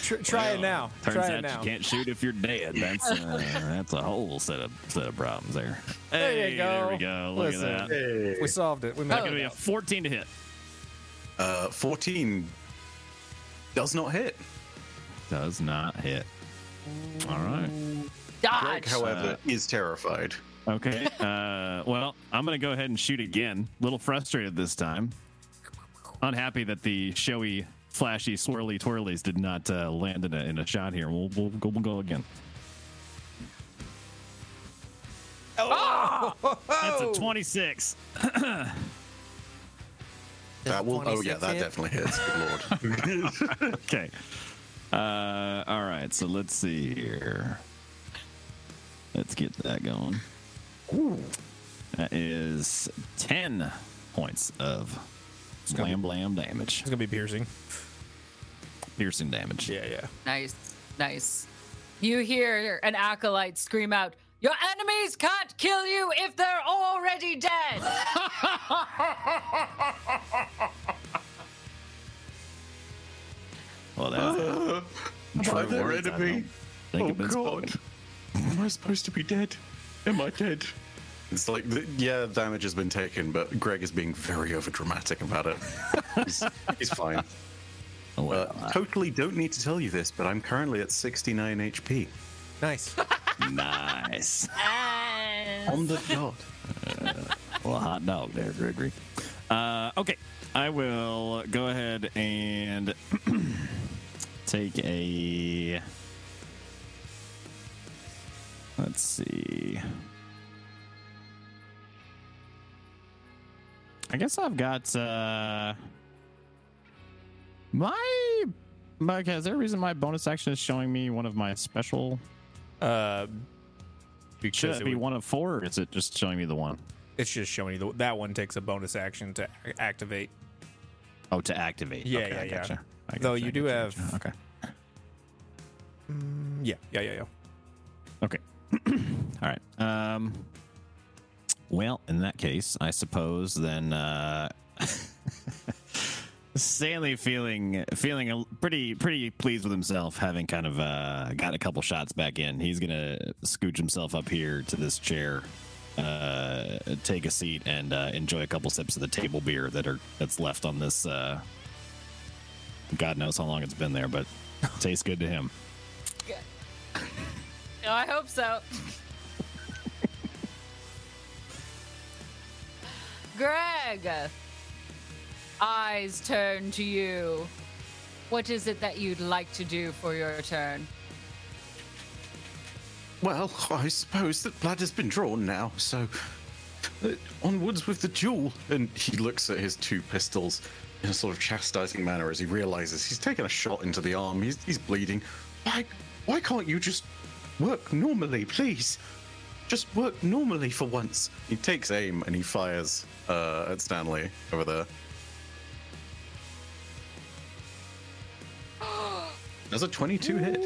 Speaker 5: Tr- try it now.
Speaker 3: Turns
Speaker 5: try
Speaker 3: out
Speaker 5: it now.
Speaker 3: you can't shoot if you're dead. That's uh, that's a whole set of set of problems there.
Speaker 5: There you go.
Speaker 3: There we go. Look
Speaker 5: Listen.
Speaker 3: at that.
Speaker 5: We solved it. We made
Speaker 2: Oh.
Speaker 3: Gonna be a 14 to hit.
Speaker 4: Uh, 14 does not hit.
Speaker 3: Does not hit. All right.
Speaker 2: Dodge.
Speaker 4: Greg, however,
Speaker 3: Uh,
Speaker 4: is terrified.
Speaker 3: Okay. Uh, well, I'm going to go ahead and shoot again. A little frustrated this time. Unhappy that the showy, flashy, swirly twirlies did not uh, land in a, in a shot here. We'll, we'll, go, we'll go again. That's a 26.
Speaker 4: That will. Oh yeah, that
Speaker 5: hit?
Speaker 4: definitely hits. Good lord.
Speaker 3: Okay. Uh, all right. So let's see here. Let's get that going. That is 10 points of slam blam damage.
Speaker 5: It's gonna be piercing.
Speaker 3: Piercing damage.
Speaker 5: Yeah, yeah.
Speaker 2: Nice. Nice. You hear an acolyte scream out, Your enemies can't kill you if they're already dead.
Speaker 3: Well, that's
Speaker 4: By
Speaker 3: true
Speaker 4: their
Speaker 3: words,
Speaker 4: enemy. Oh, God. Am I supposed to be dead? Am I dead? It's like, the, yeah, damage has been taken, but Greg is being very overdramatic about it. he's, he's fine.
Speaker 3: Oh,
Speaker 4: Uh, totally don't need to tell you this, but I'm currently at 69 HP.
Speaker 5: Nice.
Speaker 3: nice.
Speaker 4: On the dot.
Speaker 3: Well, hot dog there, Gregory. Uh, okay, I will go ahead and take a. Let's see. I guess I've got uh my. Mike, is there a reason my bonus action is showing me one of my special?
Speaker 5: Uh,
Speaker 3: Should
Speaker 5: because
Speaker 3: it
Speaker 5: it
Speaker 3: be
Speaker 5: would-
Speaker 3: one of four, or is it just showing me the one?
Speaker 5: it's just showing you the, that one takes a bonus action to activate.
Speaker 3: Oh, to activate.
Speaker 5: Yeah,
Speaker 3: okay,
Speaker 5: yeah,
Speaker 3: I
Speaker 5: yeah.
Speaker 3: gotcha. I
Speaker 5: Though you
Speaker 3: I
Speaker 5: do have-.
Speaker 3: Okay.
Speaker 5: Yeah, yeah, yeah, yeah.
Speaker 3: Okay. All right. Um. Well, in that case, I suppose then uh, Stanley feeling feeling a, pretty pretty pleased with himself, having kind of uh, got a couple shots back in. He's gonna scooch himself up here to this chair, uh, take a seat, and uh, enjoy a couple sips of the table beer that are that's left on this. Uh, God knows how long it's been there, but tastes good to him. Good.
Speaker 2: I hope so. Greg, eyes turn to you. What is it that you'd like to do for your turn?
Speaker 4: Well, I suppose that blood has been drawn now, so uh, onwards with the duel. And he looks at his two pistols in a sort of chastising manner as he realizes he's taken a shot into the arm. He's, he's bleeding. Why, why can't you just work normally, please? Just work normally for once. He takes aim and he fires uh, at Stanley over there. Does a 22 hit?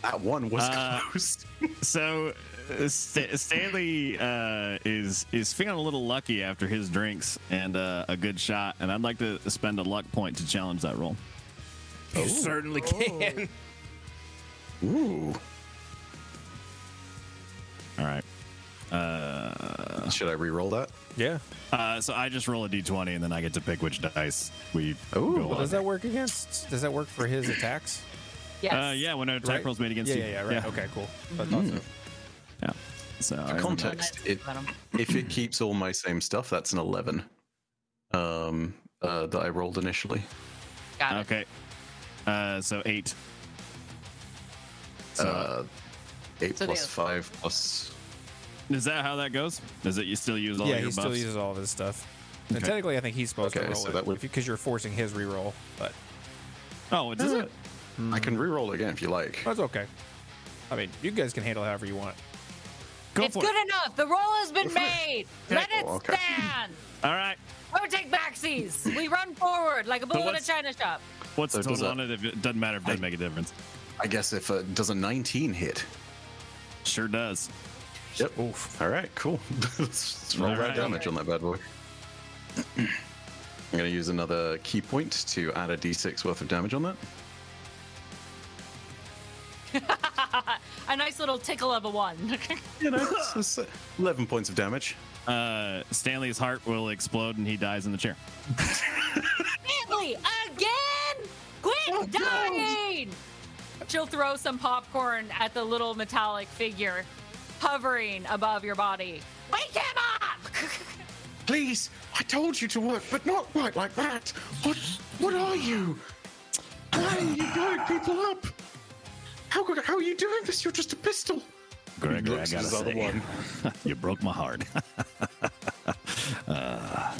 Speaker 4: that one was
Speaker 3: Uh,
Speaker 4: close.
Speaker 3: So uh, St- Stanley uh, is is feeling a little lucky after his drinks and uh, a good shot, and I'd like to spend a luck point to challenge that roll.
Speaker 5: You certainly can.
Speaker 4: Ooh.
Speaker 3: All right. Uh,
Speaker 4: Should I re-roll that?
Speaker 5: Yeah.
Speaker 3: uh, so I just roll a d20, and then I get to pick which dice we
Speaker 4: Ooh.
Speaker 3: go on.
Speaker 5: Does that work against? Does that work for his attacks?
Speaker 2: Yes.
Speaker 3: Uh, yeah, when an attack
Speaker 5: Right?
Speaker 3: roll's made against
Speaker 5: yeah,
Speaker 3: you.
Speaker 5: yeah, yeah, right. Yeah. Okay, cool. I thought so.
Speaker 3: Yeah. So I remember-
Speaker 4: Context: if, if it keeps all my same stuff, that's an eleven. Um, uh, that I rolled initially.
Speaker 2: Got it.
Speaker 3: Okay. Uh, so eight. So
Speaker 4: Uh, eight
Speaker 2: So
Speaker 4: five plus.
Speaker 3: is that how that goes? Is it you still use all
Speaker 5: Yeah,
Speaker 3: your
Speaker 5: he still uses all of his stuff. And technically, I think he's supposed
Speaker 4: Okay,
Speaker 5: to roll
Speaker 4: so
Speaker 5: it
Speaker 4: that would-
Speaker 5: because you're forcing his reroll. But
Speaker 3: Oh, it does it?
Speaker 4: I can re-roll again if you like.
Speaker 5: that's okay. I mean, you guys can handle however you want.
Speaker 3: Go
Speaker 2: it's
Speaker 3: for
Speaker 2: good
Speaker 3: it.
Speaker 2: enough. The roll has been made. Let it
Speaker 4: Oh, okay.
Speaker 2: stand.
Speaker 3: All right.
Speaker 2: Don't take backsies. We run forward like a bull in a china shop.
Speaker 3: What's the
Speaker 4: So does
Speaker 3: total on it? If it doesn't matter if it doesn't make a difference.
Speaker 4: I guess if uh, does a nineteen hit.
Speaker 3: Sure does.
Speaker 4: Yep. Oof. All right. Cool. Let's roll
Speaker 3: All
Speaker 4: that
Speaker 3: right.
Speaker 4: damage on that bad boy. I'm going to use another ki point to add a d6 worth of damage on that.
Speaker 2: A nice little tickle of a one.
Speaker 4: You know, it's- it's, uh, eleven points of damage.
Speaker 3: Uh, Stanley's heart will explode and he dies in the chair.
Speaker 2: Stanley, again? Quit dying! She'll throw some popcorn at the little metallic figure hovering above your body. Wake him up!
Speaker 4: Please, I told you to work, but not quite like that. What? What are you? Why are you blowing people up? How could- how are you doing this? You're just a pistol.
Speaker 3: Gregory, I
Speaker 4: looks at
Speaker 3: gotta
Speaker 4: other
Speaker 3: say,
Speaker 4: one.
Speaker 3: you broke my heart.
Speaker 4: Uh,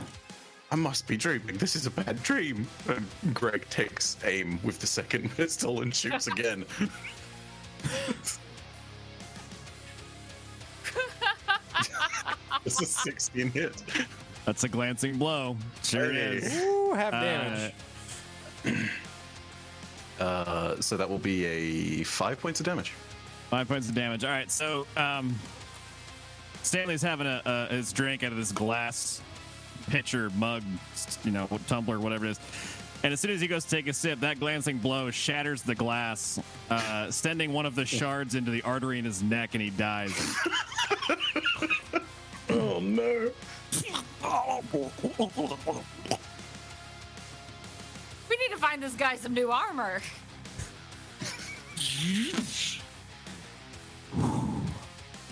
Speaker 4: I must be dreaming. This is a bad dream. And Greg takes aim with the second pistol and shoots again. it's a 16 hit.
Speaker 3: That's a glancing blow. Sure
Speaker 4: Hey.
Speaker 3: is.
Speaker 5: Ooh, half
Speaker 3: Uh,
Speaker 5: damage.
Speaker 4: Uh, so that will be a five points of damage.
Speaker 3: Five points of damage. All right, so um, Stanley's having a, a his drink out of this glass pitcher, mug, you know, tumbler, whatever it is. And as soon as he goes to take a sip, that glancing blow shatters the glass, uh, sending one of the shards into the artery in his neck, and he dies.
Speaker 4: Oh no!
Speaker 2: we need to find this guy some new armor.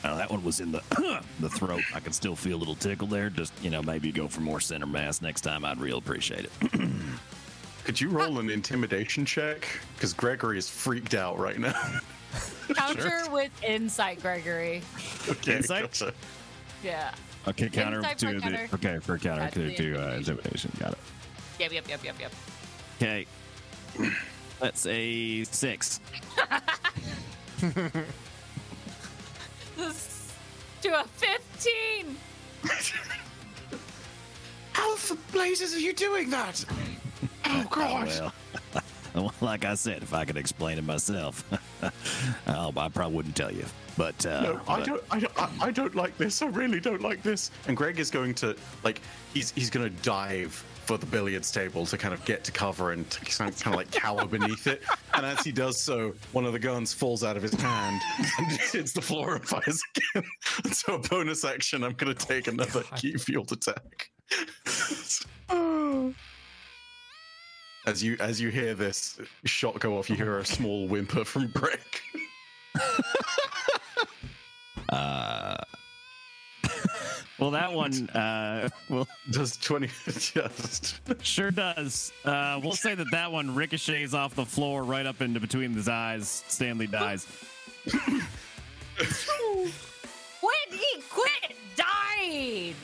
Speaker 3: Oh, that one was in the the throat. I can still feel a little tickle there. Just you know, maybe go for more center mass next time. I'd real appreciate it.
Speaker 4: Could you roll an intimidation check? Because Gregory is freaked out right now.
Speaker 2: Counter with insight, Gregory.
Speaker 4: okay,
Speaker 3: Insight?
Speaker 4: gotcha.
Speaker 2: Yeah.
Speaker 3: Okay, counter
Speaker 2: Insight
Speaker 3: to
Speaker 2: for
Speaker 3: the
Speaker 2: counter.
Speaker 3: okay for counter
Speaker 2: That's
Speaker 3: to, to uh,
Speaker 2: intimidation.
Speaker 3: intimidation. Got it.
Speaker 2: Yep, yep, yep, yep, yep.
Speaker 3: Okay, that's a six.
Speaker 2: To a 15!
Speaker 4: How the blazes are you doing that? Oh god!
Speaker 3: Well, well, like I said, if I could explain it myself, oh, I probably wouldn't tell you. But uh,
Speaker 4: No, I
Speaker 3: but-
Speaker 4: don't. I don't. I, I don't like this. I really don't like this. And Greg is going to like. He's he's going to dive for the billiards table to kind of get to cover and to kind of, kind of like cower beneath it. And as he does so, one of the guns falls out of his hand and hits the floor and fires again. And so, a bonus action, I'm going to take another ki-fueled attack. As you as you hear this shot go off, you hear a small whimper from Brick.
Speaker 3: Uh, Well, that one, uh, well,
Speaker 6: Does 20 just
Speaker 3: sure does. Uh, we'll say that that one ricochets off the floor right up into between his eyes. Stanley dies.
Speaker 2: Quit! He quit dying!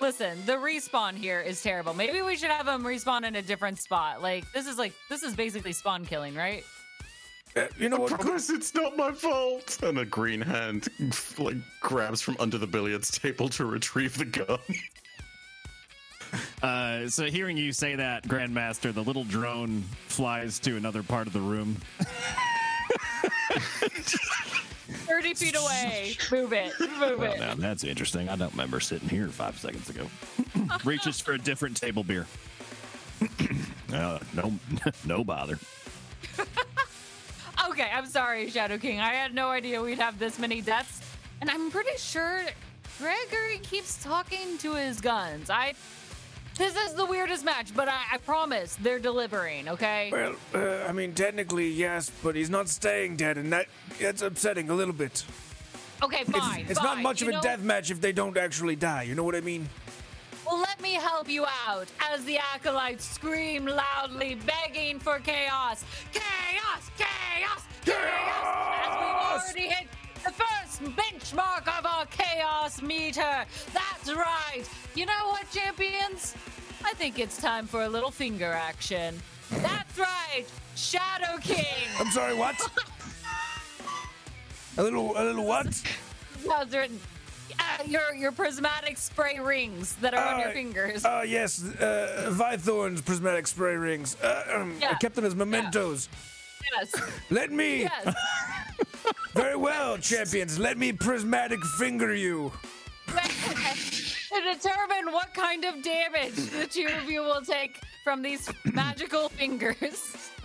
Speaker 2: Listen, the respawn here is terrible. Maybe we should have him respawn in a different spot. Like, this is like, this is basically spawn killing, right?
Speaker 1: You know
Speaker 6: I
Speaker 1: what? Could,
Speaker 6: promise it's not my fault. And a green hand like grabs from under the billiards table to retrieve the gun.
Speaker 3: Uh, so, hearing you say that, Grandmaster, the little drone flies to another part of the room.
Speaker 2: 30 feet away. Move it. Move
Speaker 3: Well,
Speaker 2: it.
Speaker 3: now that's interesting. I don't remember sitting here five seconds ago. Reaches for a different table beer. uh, no, no bother.
Speaker 2: Okay, I'm sorry, Shadow King. I had no idea we'd have this many deaths. And I'm pretty sure Gregory keeps talking to his guns. I. This is the weirdest match, but I, I promise they're delivering, okay?
Speaker 1: well, uh, I mean, technically, yes, but he's not staying dead, and that that's upsetting a little bit.
Speaker 2: Okay, fine.
Speaker 1: It's not
Speaker 2: fine.
Speaker 1: much
Speaker 2: You
Speaker 1: of a
Speaker 2: know-
Speaker 1: death match if they don't actually die. You know what I mean?
Speaker 2: Well, let me help you out as the acolytes scream loudly, begging for chaos. Chaos! Chaos! Chaos! As we've already hit the first benchmark of our chaos meter. That's right. You know what, champions? I think it's time for a little finger action. That's right, Shadow King.
Speaker 1: I'm sorry, what? a little, a little what?
Speaker 2: How's it? Uh, your your prismatic spray rings that are on your
Speaker 1: Uh,
Speaker 2: fingers.
Speaker 1: Uh, yes, uh, Vythorn's prismatic spray rings. Uh, um, I
Speaker 2: Yeah,
Speaker 1: kept them as mementos.
Speaker 2: yes.
Speaker 1: Let me.
Speaker 2: Yes.
Speaker 1: Very well, champions. Let me prismatic finger you.
Speaker 2: to determine what kind of damage the two of you will take from these magical fingers.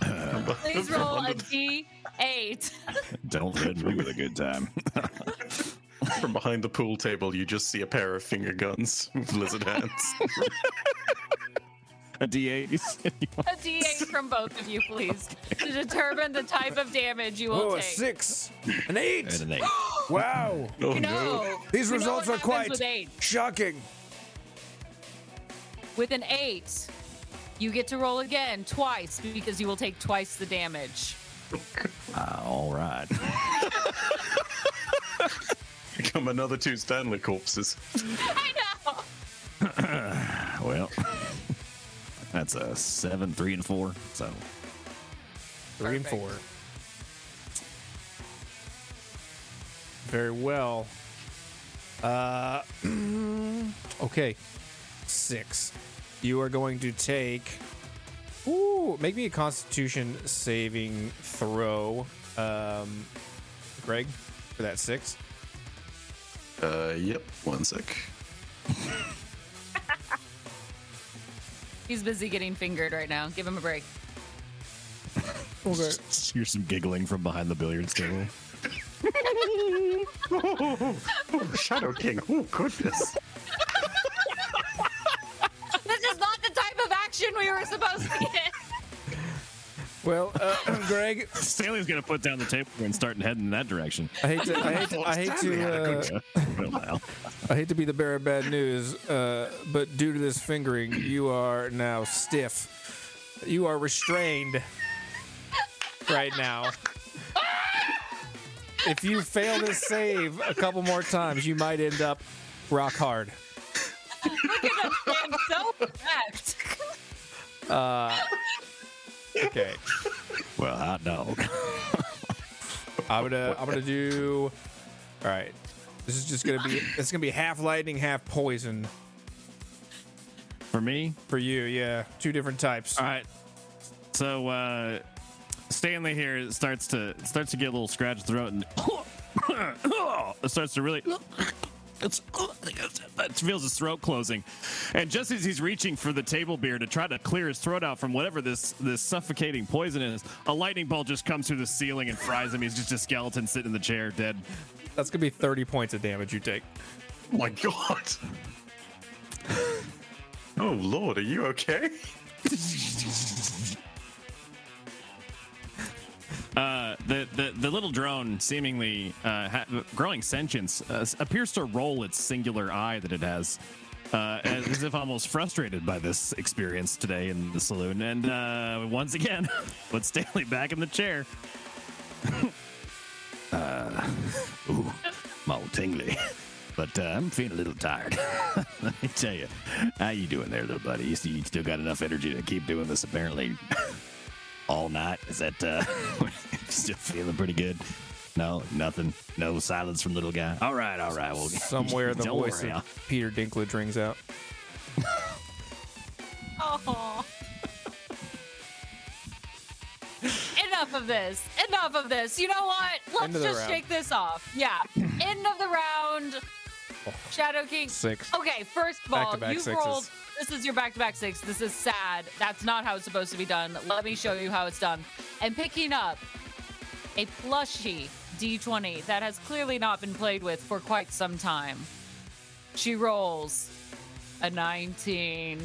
Speaker 2: Please roll a d8.
Speaker 3: Don't threaten me with a good time.
Speaker 6: From behind the pool table, you just see a pair of finger guns with lizard hands.
Speaker 3: a D8.
Speaker 2: A d8 from both of you, please, to determine the type of damage you will
Speaker 1: Oh, a
Speaker 2: take.
Speaker 1: six, an eight.
Speaker 3: and an eight.
Speaker 1: Wow.
Speaker 6: Oh
Speaker 2: You know,
Speaker 1: These
Speaker 2: you
Speaker 1: results
Speaker 2: what
Speaker 1: are quite
Speaker 2: with
Speaker 1: shocking.
Speaker 2: With an eight, you get to roll again twice because you will take twice the damage.
Speaker 3: Uh, all right.
Speaker 6: Become another two Stanley corpses.
Speaker 2: I know.
Speaker 3: Well, that's a seven, three, and four. So
Speaker 5: Three and four. Very well. Uh, okay. Six. You are going to take. Ooh, make me a Constitution saving throw, um, Greg, for that six.
Speaker 6: Uh, yep. One sec.
Speaker 2: He's busy getting fingered right now. Give him a break.
Speaker 5: Okay.
Speaker 3: here's some giggling from behind the billiards table.
Speaker 6: Oh, Shadow King. Oh, goodness.
Speaker 2: This is not the type of action we were supposed to get.
Speaker 5: Well, uh, Greg,
Speaker 3: Stanley's gonna put down the table and start heading in that direction.
Speaker 5: I hate to, I hate to, I hate
Speaker 6: Stanley had a
Speaker 5: to, uh, I hate to be the bearer of bad news, uh, but due to this fingering, you are now stiff. You are restrained right now. If you fail this save a couple more times, you might end up rock hard.
Speaker 2: Look at him stand so erect.
Speaker 5: Okay,
Speaker 3: well, hot dog.
Speaker 5: I'm gonna I'm gonna do. All right, this is just gonna be it's gonna be half lightning, half poison
Speaker 3: For me,
Speaker 5: for you. Yeah, two different types.
Speaker 3: All right. So uh Stanley here starts to starts to get a little scratched throat and it starts to really it's, uh, it feels his throat closing, and just as he's reaching for the table beer to try to clear his throat out from whatever this this suffocating poison is, a lightning bolt just comes through the ceiling and fries him. He's just a skeleton sitting in the chair, dead.
Speaker 5: That's gonna be 30 points of damage you take.
Speaker 6: Oh my god. Oh lord, are you okay?
Speaker 3: Uh, the, the the little drone, seemingly uh, ha- growing sentience, uh, appears to roll its singular eye that it has, uh, as, as if almost frustrated by this experience today in the saloon. And uh, once again, puts Stanley back in the chair. uh, ooh, all tingly, but I'm feeling a little tired. Let me tell you, how you doing there, little buddy? You, you still got enough energy to keep doing this, apparently all night. Is that uh still feeling pretty good? No, nothing. No silence from little guy. All right, all right. Well,
Speaker 5: Somewhere the
Speaker 3: don't
Speaker 5: voice
Speaker 3: worry,
Speaker 5: of
Speaker 3: I'll-
Speaker 5: Peter Dinklage rings out.
Speaker 2: Oh. Enough of this. Enough of this. You know what? Let's
Speaker 5: End of the
Speaker 2: just
Speaker 5: round.
Speaker 2: shake this off. Yeah. End of the round. Shadow King.
Speaker 5: Six.
Speaker 2: Okay, first of all, you've
Speaker 5: sixes.
Speaker 2: rolled. This is your back to back six. This is sad. That's not how it's supposed to be done. Let me show you how it's done. And picking up a plushy d20 that has clearly not been played with for quite some time. She rolls a 19.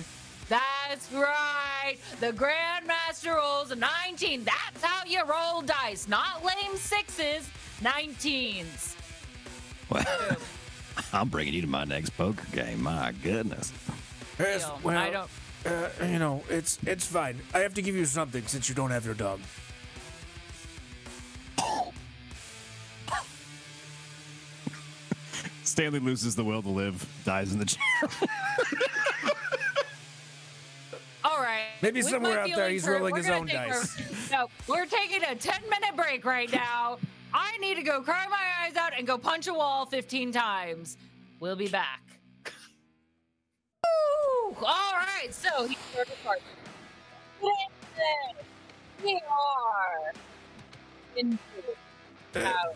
Speaker 2: That's right. The Grandmaster rolls a 19. That's how you roll dice. Not lame sixes, 19s.
Speaker 3: I'm bringing you to my next poker game. My goodness.
Speaker 1: Yes,
Speaker 2: Deal.
Speaker 1: well,
Speaker 2: I don't.
Speaker 1: Uh, you know, it's it's fine. I have to give you something since you don't have your dog.
Speaker 3: Stanley loses the will to live, dies in the chair.
Speaker 2: All right.
Speaker 1: Maybe
Speaker 2: With
Speaker 1: somewhere
Speaker 2: my
Speaker 1: out there
Speaker 2: feelings
Speaker 1: he's
Speaker 2: hurt,
Speaker 1: rolling
Speaker 2: we're
Speaker 1: his
Speaker 2: gonna
Speaker 1: own
Speaker 2: take a-
Speaker 1: dice.
Speaker 2: no, we're taking a 10 minute break right now. I need to go cry my eyes out and go punch a wall 15 times. We'll be back. Woo! All right, so here's our department. We are into uh. out.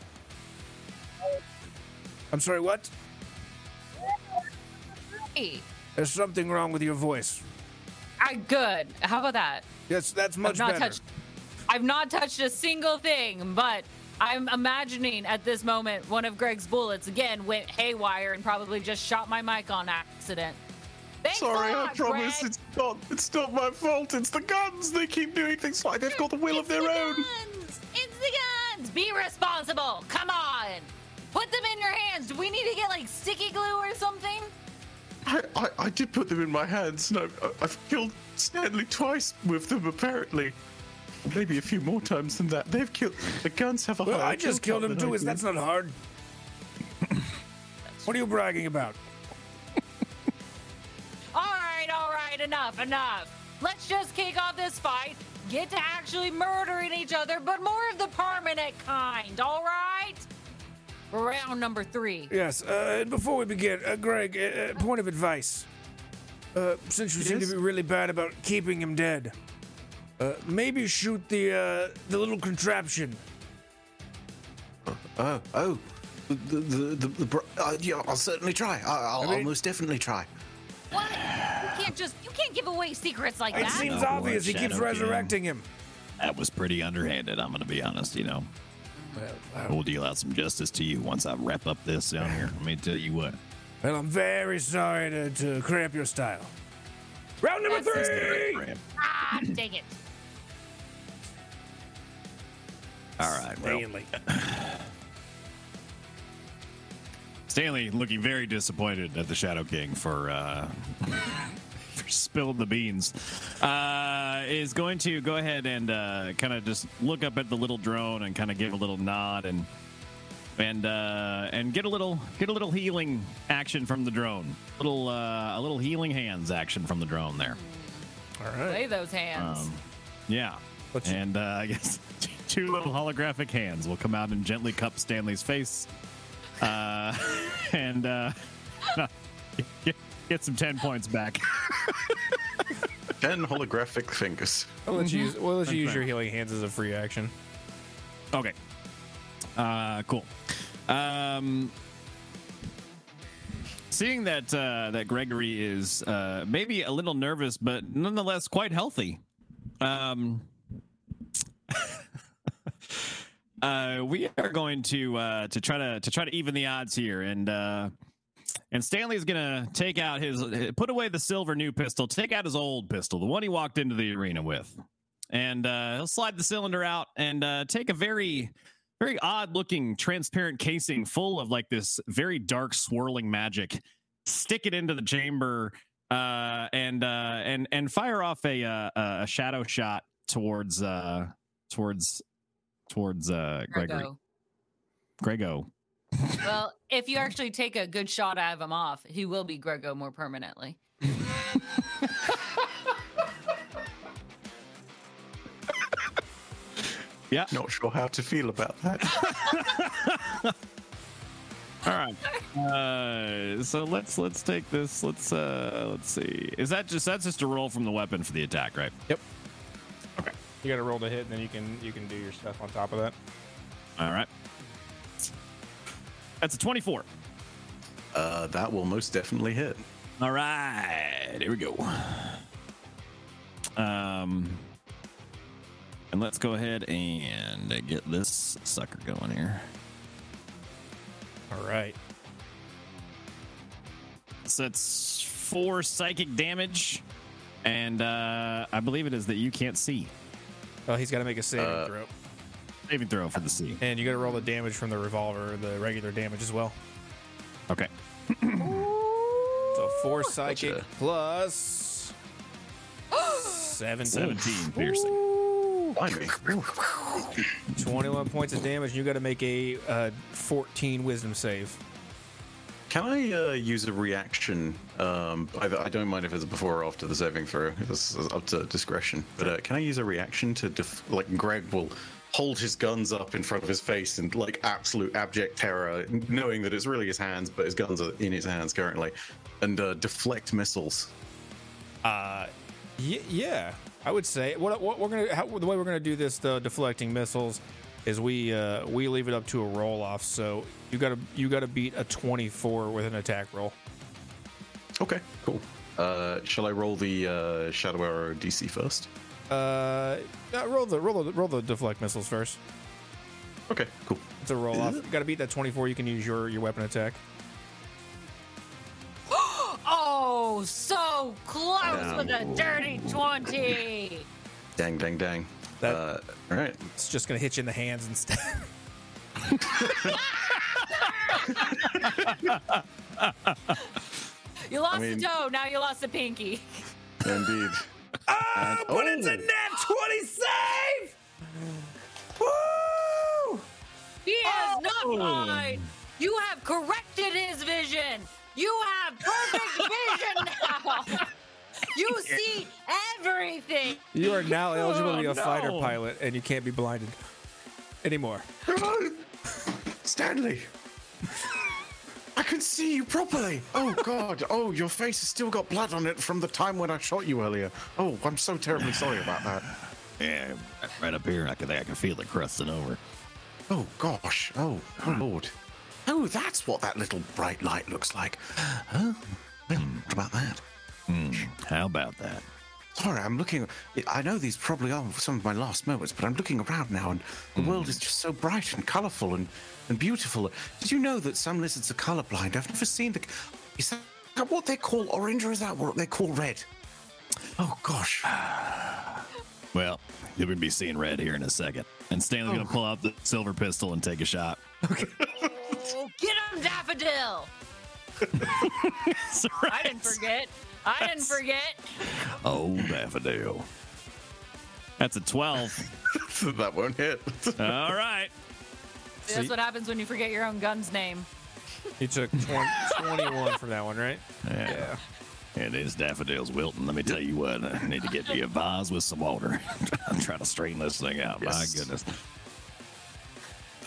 Speaker 1: I'm sorry, what?
Speaker 2: Hey,
Speaker 1: There's something wrong with your voice.
Speaker 2: I good. How about that?
Speaker 1: Yes, that's much
Speaker 2: I've not
Speaker 1: better.
Speaker 2: touched. I've not touched a single thing, but I'm imagining at this moment one of Greg's bullets again went haywire and probably just shot my mic on accident. Thanks
Speaker 6: Sorry,
Speaker 2: a
Speaker 6: I
Speaker 2: lot,
Speaker 6: promise
Speaker 2: Greg.
Speaker 6: it's not. It's not my fault. It's the guns. They keep doing things like they've got the will of
Speaker 2: It's
Speaker 6: their
Speaker 2: the
Speaker 6: own.
Speaker 2: Guns. It's the guns. Be responsible. Come on. Put them in your hands. Do we need to get like sticky glue or something?
Speaker 6: I, I, I did put them in my hands, and I've killed Stanley twice with them, apparently. Maybe a few more times than that. They've killed. The guns have a
Speaker 1: Well,
Speaker 6: higher
Speaker 1: I just killed him too. Is
Speaker 6: do.
Speaker 1: that's not hard? what are you bragging about?
Speaker 2: All right, all right, enough, enough. Let's just kick off this fight. Get to actually murdering each other, but more of the permanent kind, all right? Round number three.
Speaker 1: Yes. Uh, before we begin, uh, Greg, uh, uh, point of advice. Uh, since you seem to be really bad about keeping him dead, uh, maybe shoot the uh, the little contraption.
Speaker 4: Oh, oh. The, the, the, the, br- uh, yeah, I'll certainly try. I, I'll, I'll
Speaker 1: mean-
Speaker 4: most definitely try.
Speaker 2: What? You can't just, you can't give away secrets like that.
Speaker 1: It
Speaker 2: that.
Speaker 1: seems
Speaker 3: No,
Speaker 1: obvious. He keeps
Speaker 3: Shadow King?
Speaker 1: resurrecting him.
Speaker 3: That was pretty underhanded. I'm going to be honest. You know, we'll deal out some justice to you once I wrap up this down here. Let me tell you what.
Speaker 1: Well, I'm very sorry to, to cramp your style. Round number
Speaker 2: That's
Speaker 1: three.
Speaker 2: Ah, dang it.
Speaker 3: All right. Well,
Speaker 1: Stanley.
Speaker 3: Stanley looking very disappointed at the Shadow King for uh, for spilling the beans. Uh, is going to go ahead and uh, kind of just look up at the little drone and kind of give a little nod and and uh, and get a little get a little healing action from the drone. Little uh, a little healing hands action from the drone there.
Speaker 1: All right.
Speaker 2: Play those hands.
Speaker 3: Um, yeah.
Speaker 1: What's-
Speaker 3: and uh, I guess two little holographic hands will come out and gently cup Stanley's face. Uh, and uh, get, get some 10 points back.
Speaker 6: Ten holographic fingers.
Speaker 5: We'll let you use, we'll let you use your healing hands as a free action.
Speaker 3: Okay. Uh, cool. Um, seeing that uh, that Gregory is uh, maybe a little nervous, but nonetheless quite healthy. Um, uh, we are going to uh, to try to to try to even the odds here, and uh, and Stanley's gonna take out his put away the silver new pistol, take out his old pistol, the one he walked into the arena with, and uh, he'll slide the cylinder out and uh, take a very, very odd looking transparent casing full of like this very dark swirling magic. Stick it into the chamber uh, and uh, and and fire off a uh, a shadow shot towards uh, towards towards uh, Gregory.
Speaker 2: Grego.
Speaker 3: Grego.
Speaker 2: Well, if you actually take a good shot out of him off, he will be Grego more permanently.
Speaker 3: Yeah.
Speaker 6: Not sure how to feel about that.
Speaker 3: All right. Uh, so let's let's take this. Let's uh let's see. Is that just that's just a roll from the weapon for the attack, right?
Speaker 5: Yep. Okay. You got to roll to hit, and then you can you can do your stuff on top of that.
Speaker 3: All right. That's a 24.
Speaker 4: Uh, that will most definitely hit.
Speaker 3: All right. Here we go. Um and let's go ahead and get this sucker going here.
Speaker 5: All right.
Speaker 3: So it's four psychic damage, and uh, I believe it is that you can't see.
Speaker 5: Well, he's got to make a saving
Speaker 4: Uh,
Speaker 5: throw,
Speaker 3: Saving throw for the C.
Speaker 5: and you got to roll the damage from the revolver, the regular damage as well.
Speaker 3: Okay.
Speaker 5: So four psychic
Speaker 4: Gotcha.
Speaker 5: plus seventeen.
Speaker 3: 17 piercing.
Speaker 5: 21 points of damage. You got to make a uh, 14 wisdom save.
Speaker 4: Can I uh, use a reaction? Um, I, I don't mind if it's before or after the saving throw. It's, is up to discretion. But uh, can I use a reaction to def- like Greg will hold his guns up in front of his face in like absolute abject terror, knowing that it's really his hands, but his guns are in his hands currently, and uh, deflect missiles.
Speaker 5: Uh, y- yeah, I would say what, what we're gonna how, the way we're gonna do this the deflecting missiles is we uh, we leave it up to a roll off. So you gotta you gotta beat a 24 with an attack roll.
Speaker 4: Okay, cool. Uh, shall I roll the uh, Shadow Arrow DC first?
Speaker 5: Uh, yeah, roll the roll the roll the deflect missiles first.
Speaker 4: Okay, cool.
Speaker 5: It's a roll off. You gotta beat that 24. You can use your your weapon attack.
Speaker 2: Oh, so close with a dirty 20.
Speaker 4: Dang, dang, dang.
Speaker 5: That-
Speaker 4: uh, all right.
Speaker 5: It's just gonna hit you in the hands instead.
Speaker 2: You lost
Speaker 4: mean-
Speaker 2: the toe, now you lost the pinky.
Speaker 4: Indeed. And-
Speaker 1: But it's a
Speaker 4: oh.
Speaker 1: nat 20 save! Woo!
Speaker 2: He is not
Speaker 3: Oh.
Speaker 2: blind. You have corrected his vision. You have perfect vision now. You see everything.
Speaker 5: You are now eligible to be a
Speaker 3: Oh,
Speaker 5: fighter pilot, and you can't be blinded anymore.
Speaker 4: Stanley! I can see you properly! Oh, God. Oh, your face has still got blood on it from the time when I shot you earlier. Oh, I'm so terribly sorry about that.
Speaker 3: Yeah, right up here. I can, I can feel it crusting over.
Speaker 4: Oh, gosh. Oh, oh, Lord. Oh, that's what that little bright light looks like. Huh? Well, what about that? Hmm.
Speaker 3: How about that?
Speaker 4: Sorry, I'm looking. I know these probably are some of my last moments, but I'm looking around now, and the world is hmm. just so bright and colourful and, and beautiful. Did you know that some lizards are colourblind? I've never seen the. Is that what they call orange, or is that what they call red? Oh gosh.
Speaker 3: Well, you're going to be seeing red here in a second. And Stanley's going to oh. pull out the silver pistol and take a shot.
Speaker 2: Oh, get him, Daffodil. I didn't forget. I didn't forget.
Speaker 3: Oh, daffodil. That's a 12.
Speaker 4: that won't hit.
Speaker 3: All right.
Speaker 2: See, that's what happens when you forget your own gun's name.
Speaker 5: You took 20, 21 from that one, right?
Speaker 3: Yeah. And It is daffodils wilting. Let me tell you what. I need to get me a vase with some water. I'm trying to straighten this thing out.
Speaker 4: Yes.
Speaker 3: My goodness.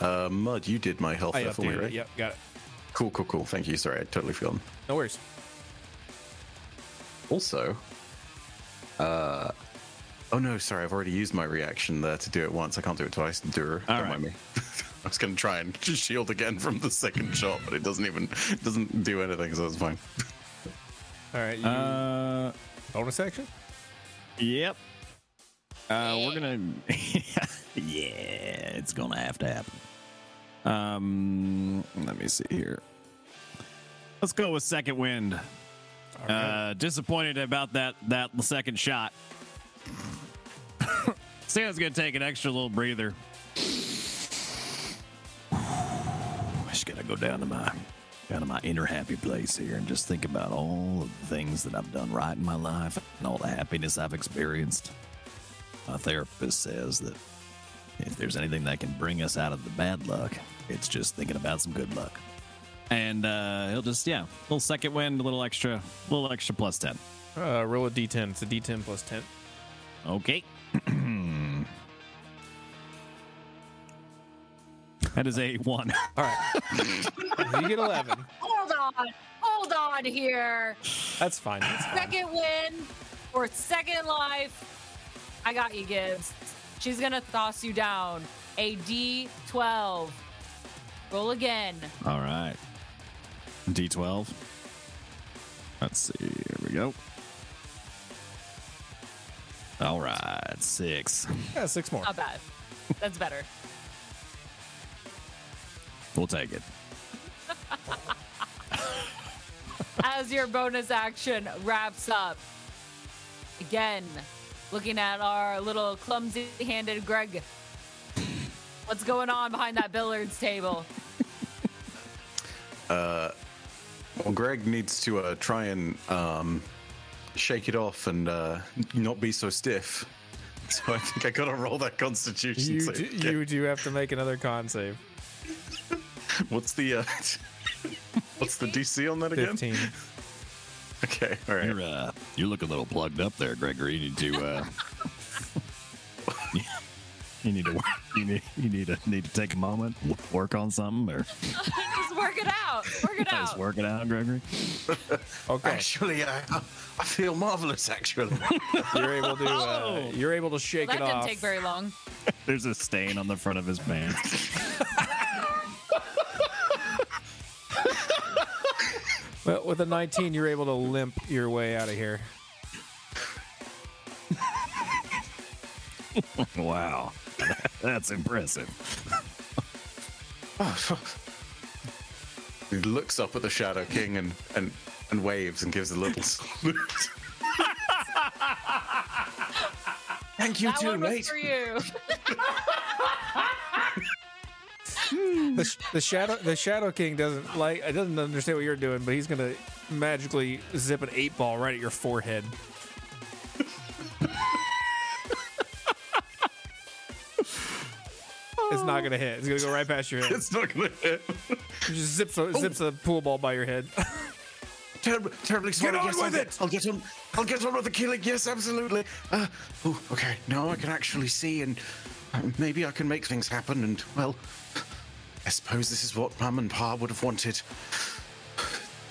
Speaker 4: Uh, Mud, you did my health
Speaker 5: I
Speaker 4: there for me, right?
Speaker 5: Yep, got it.
Speaker 4: Cool, cool, cool. Thank you. Sorry, I totally forgotten.
Speaker 5: No worries.
Speaker 4: Also, uh, oh no, sorry, I've already used my reaction there to do it once. I can't do it twice. Dur,
Speaker 3: All
Speaker 4: don't
Speaker 3: right.
Speaker 4: mind me. I was going to try and shield again from the second shot, but it doesn't even it doesn't do anything, so it's fine.
Speaker 5: All right. You,
Speaker 3: Uh,
Speaker 5: bonus action?
Speaker 3: yep. Uh, we're gonna. yeah, it's gonna have to happen. Um, let me see here. Let's go with second wind. Uh, disappointed about that that second shot. Sam's gonna take an extra little breather. I just gotta go down to my down to my inner happy place here and just think about all the things that I've done right in my life and all the happiness I've experienced. My therapist says that if there's anything that can bring us out of the bad luck, it's just thinking about some good luck. And uh, he'll just yeah, little second wind, a little extra, little extra plus ten.
Speaker 5: Uh, roll a d10. It's a d10 plus 10.
Speaker 3: Okay. that is a one.
Speaker 5: All right. you get 11.
Speaker 2: Hold on. Hold on here.
Speaker 5: That's fine. That's fine.
Speaker 2: Second win or second life. I got you, Gibbs. She's going to toss you down a D12. Roll again.
Speaker 3: All right. D12. Let's see. Here we go. All right. Six.
Speaker 5: Yeah, six more.
Speaker 2: Not bad. That's better.
Speaker 3: We'll take it.
Speaker 2: As your bonus action wraps up, again, looking at our little clumsy handed Greg. What's going on behind that billiards table?
Speaker 6: Uh, Well, Greg needs to uh, try and um, shake it off and uh, not be so stiff. So I think I gotta roll that Constitution
Speaker 5: You
Speaker 6: save.
Speaker 5: do,
Speaker 6: again.
Speaker 5: you do have to make another con save.
Speaker 6: What's the uh, what's the DC on that again?
Speaker 5: 15.
Speaker 6: Okay, all right.
Speaker 3: You're uh, you look a little plugged up there, Gregory. You need to uh, you need to you need you need to need to take a moment, work on something, or
Speaker 2: Just work it out. Work it
Speaker 3: just
Speaker 2: out.
Speaker 3: work it out, Gregory.
Speaker 5: Okay.
Speaker 4: Actually, I, I feel marvelous. Actually,
Speaker 5: You're able to uh,
Speaker 3: Oh.
Speaker 5: you're able to shake
Speaker 2: That
Speaker 5: it
Speaker 2: didn't
Speaker 5: off.
Speaker 2: take very long.
Speaker 3: There's a stain on the front of his pants.
Speaker 5: Well, with a 19, you're able to limp your way out of here.
Speaker 3: wow, that's impressive.
Speaker 6: He looks up at the Shadow King and and, and waves and gives a little salute.
Speaker 4: thank you
Speaker 2: That
Speaker 4: too,
Speaker 2: one was
Speaker 4: mate.
Speaker 2: for you.
Speaker 5: The, sh- the shadow the shadow king doesn't like I doesn't understand what you're doing, but he's gonna magically zip an eight ball right at your forehead. It's not gonna hit. It's gonna go right past your head.
Speaker 6: it's not gonna hit.
Speaker 5: It just zips a, zips a pool ball by your head.
Speaker 4: Terribly, terribly sorry.
Speaker 1: on
Speaker 4: yes,
Speaker 1: with
Speaker 4: I'll
Speaker 1: it.
Speaker 4: Get, I'll get on. I'll get on with the killing. Yes, absolutely. Uh, oh, okay. Now I can actually see, and uh, maybe I can make things happen. And well, I suppose this is what Mum and Pa would have wanted.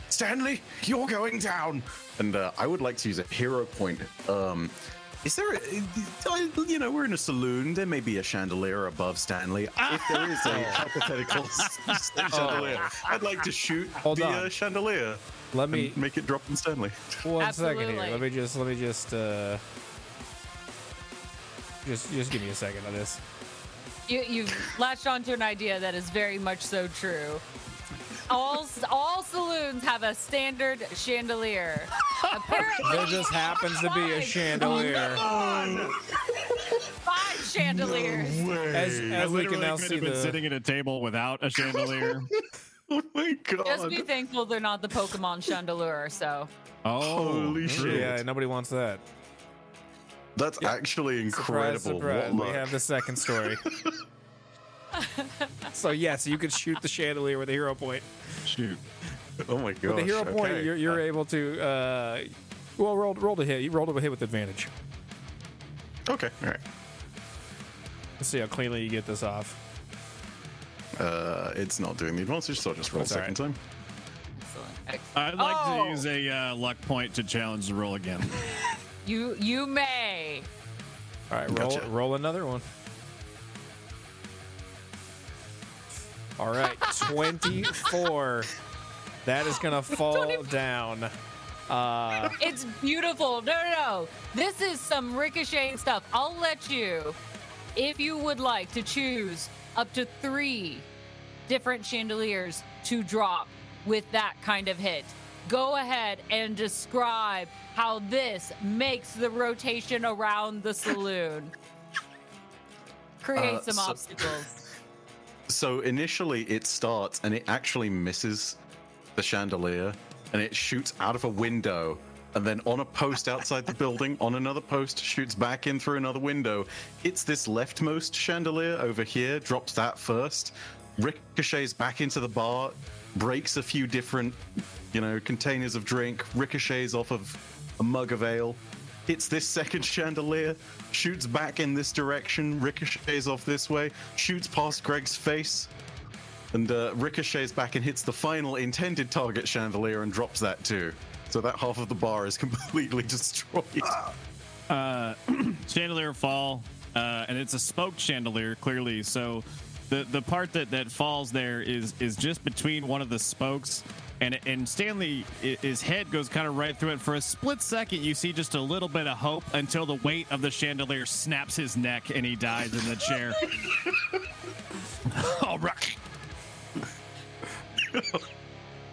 Speaker 4: Stanley, you're going down.
Speaker 6: And uh, I would like to use a hero point. Um, is there, a, I- you know, we're in a saloon. There may be a chandelier above Stanley. If there is a hypothetical chandelier, I'd like to shoot
Speaker 5: Hold
Speaker 6: the
Speaker 5: on.
Speaker 6: uh, chandelier.
Speaker 5: Let me
Speaker 6: and make it drop on Stanley.
Speaker 5: one second here. Let me just let me just uh just just give me a second on this.
Speaker 2: You you've latched onto an idea that is very much so true. All all saloons have a standard chandelier. Apparently,
Speaker 5: There just happens to be a
Speaker 2: Five.
Speaker 5: chandelier.
Speaker 2: five chandeliers.
Speaker 5: As, as we can now
Speaker 3: could
Speaker 5: see
Speaker 3: have been
Speaker 5: the
Speaker 3: sitting at a table without a chandelier.
Speaker 6: Oh my god!
Speaker 2: Just be thankful they're not the Pokemon chandelier. So
Speaker 3: Oh,
Speaker 6: Holy shit.
Speaker 5: Yeah, nobody wants that.
Speaker 6: That's actually incredible.
Speaker 5: surprise.
Speaker 6: What
Speaker 5: We have the second story. so yes, you could shoot the chandelier with a hero point.
Speaker 3: shoot.
Speaker 6: Oh my god!
Speaker 5: With the hero point, you're, you're able to. Uh, well, roll roll to hit. You rolled a hit with advantage.
Speaker 6: okay. All right.
Speaker 5: Let's see how cleanly you get this off.
Speaker 6: Uh, it's not doing the advantage, so I'll just roll
Speaker 5: That's all
Speaker 6: second time.
Speaker 3: I'd like
Speaker 2: Oh.
Speaker 3: to use a uh, luck point to challenge the roll again.
Speaker 2: You you may.
Speaker 5: All right, roll
Speaker 6: Gotcha.
Speaker 5: roll another one. All right, twenty-four. That is gonna fall down. Uh,
Speaker 2: It's beautiful. No, no, no. This is some ricocheting stuff. I'll let you, if you would like to choose up to three different chandeliers to drop with that kind of hit. Go ahead and describe how this makes the rotation around the saloon. Create
Speaker 4: Uh,
Speaker 2: some
Speaker 4: so-
Speaker 2: obstacles.
Speaker 4: So initially it starts and it actually misses the chandelier and it shoots out of a window and then on a post outside the building, on another post, shoots back in through another window, hits this leftmost chandelier over here, drops that first, ricochets back into the bar, breaks a few different, you know, containers of drink, ricochets off of a mug of ale, hits this second chandelier, shoots back in this direction, ricochets off this way, shoots past Greg's face, and uh, ricochets back and hits the final intended target chandelier and drops that too. So that half of the bar is completely destroyed.
Speaker 3: chandelier fall, uh, and it's a smoked chandelier, clearly. So the the part that that falls there is is just between one of the spokes. And, and Stanley, his head goes kind of right through it. For a split second, you see just a little bit of hope until the weight of the chandelier snaps his neck and he dies in the chair. All right.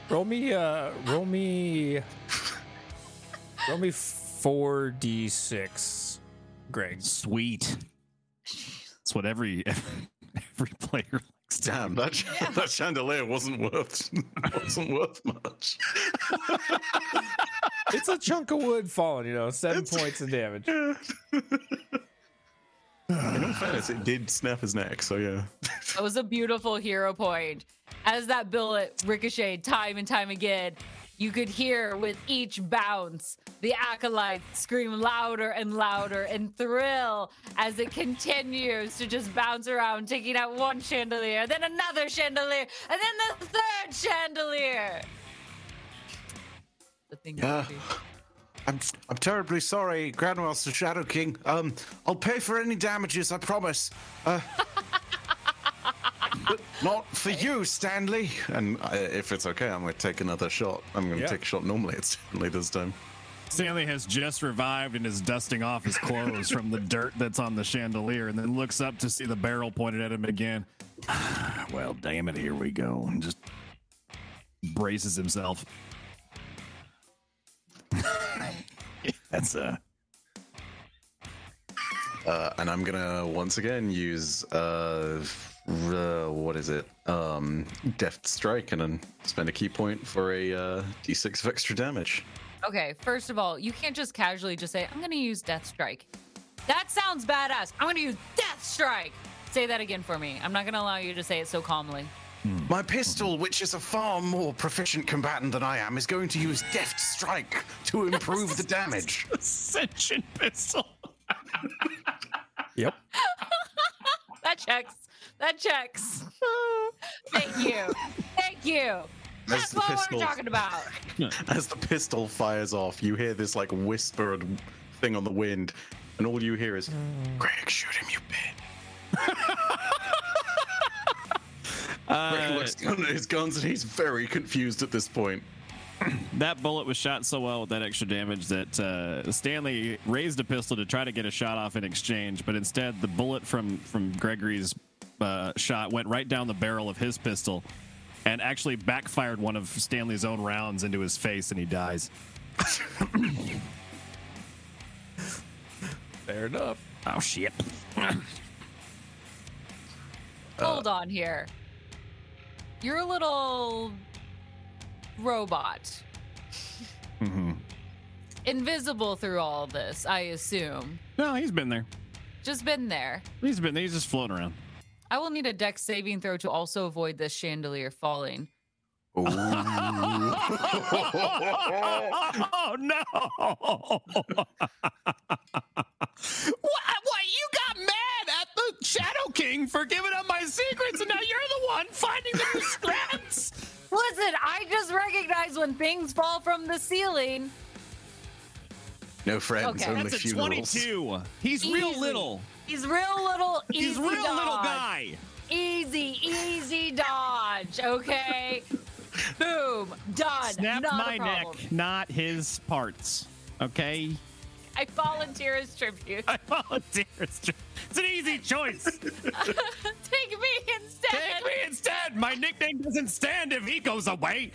Speaker 5: Roll me, uh, roll me, roll me four d six, Greg.
Speaker 3: Sweet. That's what every every player
Speaker 4: Damn, that that chandelier wasn't worth wasn't worth much.
Speaker 5: It's a chunk of wood falling, you know, seven points of damage.
Speaker 4: In all fairness, it did snap his neck. So yeah.
Speaker 2: That was a beautiful hero point. As that bullet ricocheted time and time again, you could hear with each bounce the acolyte scream louder and louder and thrill as it continues to just bounce around, taking out one chandelier, then another chandelier, and then the third chandelier. The thing
Speaker 7: Yeah. I'm I'm terribly sorry, Grandmaster Shadow King. Um, I'll pay for any damages, I promise. Uh, not for you, Stanley.
Speaker 4: And uh, if it's okay, I'm going to take another shot. I'm going to
Speaker 5: Yeah.
Speaker 4: take a shot normally. It's Stanley this time.
Speaker 3: Stanley has just revived and is dusting off his clothes from the dirt that's on the chandelier and then looks up to see the barrel pointed at him again.
Speaker 8: Well, damn it, here we go.
Speaker 3: And just braces himself.
Speaker 8: That's uh
Speaker 4: Uh, and I'm gonna once again use uh, uh what is it? Um, Deft Strike, and then spend a ki point for a uh, D6 of extra damage.
Speaker 2: Okay, first of all, you can't just casually just say, I'm going to use Death Strike. That sounds badass. I'm going to use Death Strike. Say that again for me. I'm not going to allow you to say it so calmly.
Speaker 7: My pistol, which is a far more proficient combatant than I am, is going to use Deft Strike to improve the damage.
Speaker 3: Ascension pistol.
Speaker 5: Yep.
Speaker 2: That checks. That checks. Thank you. Thank you. That's what
Speaker 4: pistol-
Speaker 2: we're talking about.
Speaker 4: As the pistol fires off, you hear this like whisper and thing on the wind, and all you hear is, "Greg, shoot him, you bitch." Greg looks down at his guns, and he's very confused at this point.
Speaker 3: That bullet was shot so well with that extra damage that uh, Stanley raised a pistol to try to get a shot off in exchange, but instead the bullet from from Gregory's uh, shot went right down the barrel of his pistol and actually backfired one of Stanley's own rounds into his face, and he dies.
Speaker 5: Fair enough.
Speaker 3: Oh shit!
Speaker 2: Hold on here. You're a little robot. Invisible through all this, I assume.
Speaker 3: No, he's been there.
Speaker 2: Just been there.
Speaker 3: He's been. He's just floating around.
Speaker 2: I will need a dex saving throw to also avoid this chandelier falling.
Speaker 3: oh no! what? What? You got mad at the Shadow King for giving up my secrets, and now you're the one finding the scraps.
Speaker 2: Listen, I just recognize when things fall from the ceiling.
Speaker 4: No friends,
Speaker 2: Okay.
Speaker 4: only
Speaker 3: That's a
Speaker 4: funerals.
Speaker 3: 22. He's real little.
Speaker 2: He's real little. Easy
Speaker 3: He's real little guy.
Speaker 2: Easy, easy dodge. Okay. Boom. Done.
Speaker 3: Snapped
Speaker 2: Not
Speaker 3: my neck, not his parts. Okay.
Speaker 2: I volunteer as tribute.
Speaker 3: I volunteer. It's tr- it's an easy choice.
Speaker 2: Take me instead.
Speaker 3: Take me instead. My nickname doesn't stand if he goes away.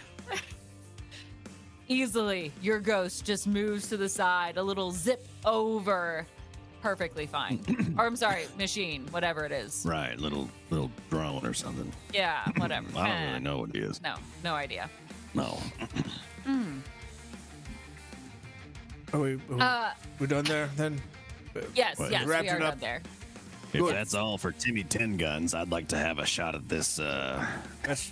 Speaker 2: Easily, your ghost just moves to the side, a little zip over perfectly fine. or I'm sorry, machine, whatever it is.
Speaker 9: Right, little little drone or something.
Speaker 2: Yeah, whatever.
Speaker 9: I don't
Speaker 2: Eh,
Speaker 9: really know what it is.
Speaker 2: No, no idea.
Speaker 9: No.
Speaker 5: Are we, are we,
Speaker 2: Uh,
Speaker 5: we done there then?
Speaker 2: yes,
Speaker 9: Well,
Speaker 2: yes,
Speaker 5: wrapped
Speaker 2: we are
Speaker 5: it
Speaker 2: done
Speaker 5: up.
Speaker 2: there.
Speaker 9: If
Speaker 5: Good.
Speaker 9: that's all for Timmy Ten Guns, I'd like to have a shot at this. Uh,
Speaker 5: That's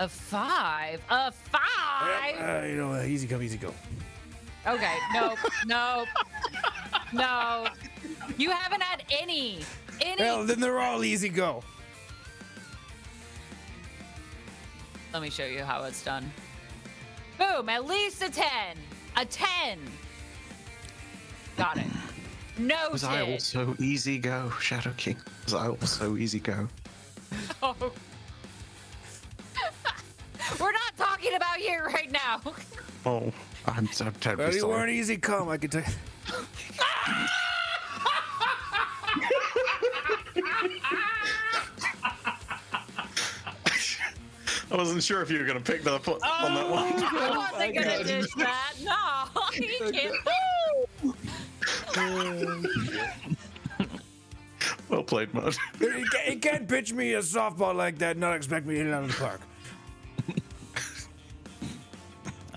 Speaker 2: A five? A five?
Speaker 5: uh, you know, uh, easy come, easy go.
Speaker 2: Okay, nope, nope, no. You haven't had any, any.
Speaker 5: Well, then they're all easy go.
Speaker 2: Let me show you how it's done. Boom, at least a 10. A 10. Got it. No.
Speaker 1: Was I also easy go, Shadow King? Was I also easy go?
Speaker 2: Oh. We're not talking about you right now.
Speaker 1: Oh, I'm, I'm terribly
Speaker 5: Well, you
Speaker 1: sorry.
Speaker 5: weren't easy come, I can tell.
Speaker 4: I wasn't sure if you were going to pick that up on on that one.
Speaker 2: Oh, I wasn't gonna dish that. No, you can't.
Speaker 4: Well played, Mud.
Speaker 5: You can't, you can't pitch me a softball like that and not expect me to hit it out of the park.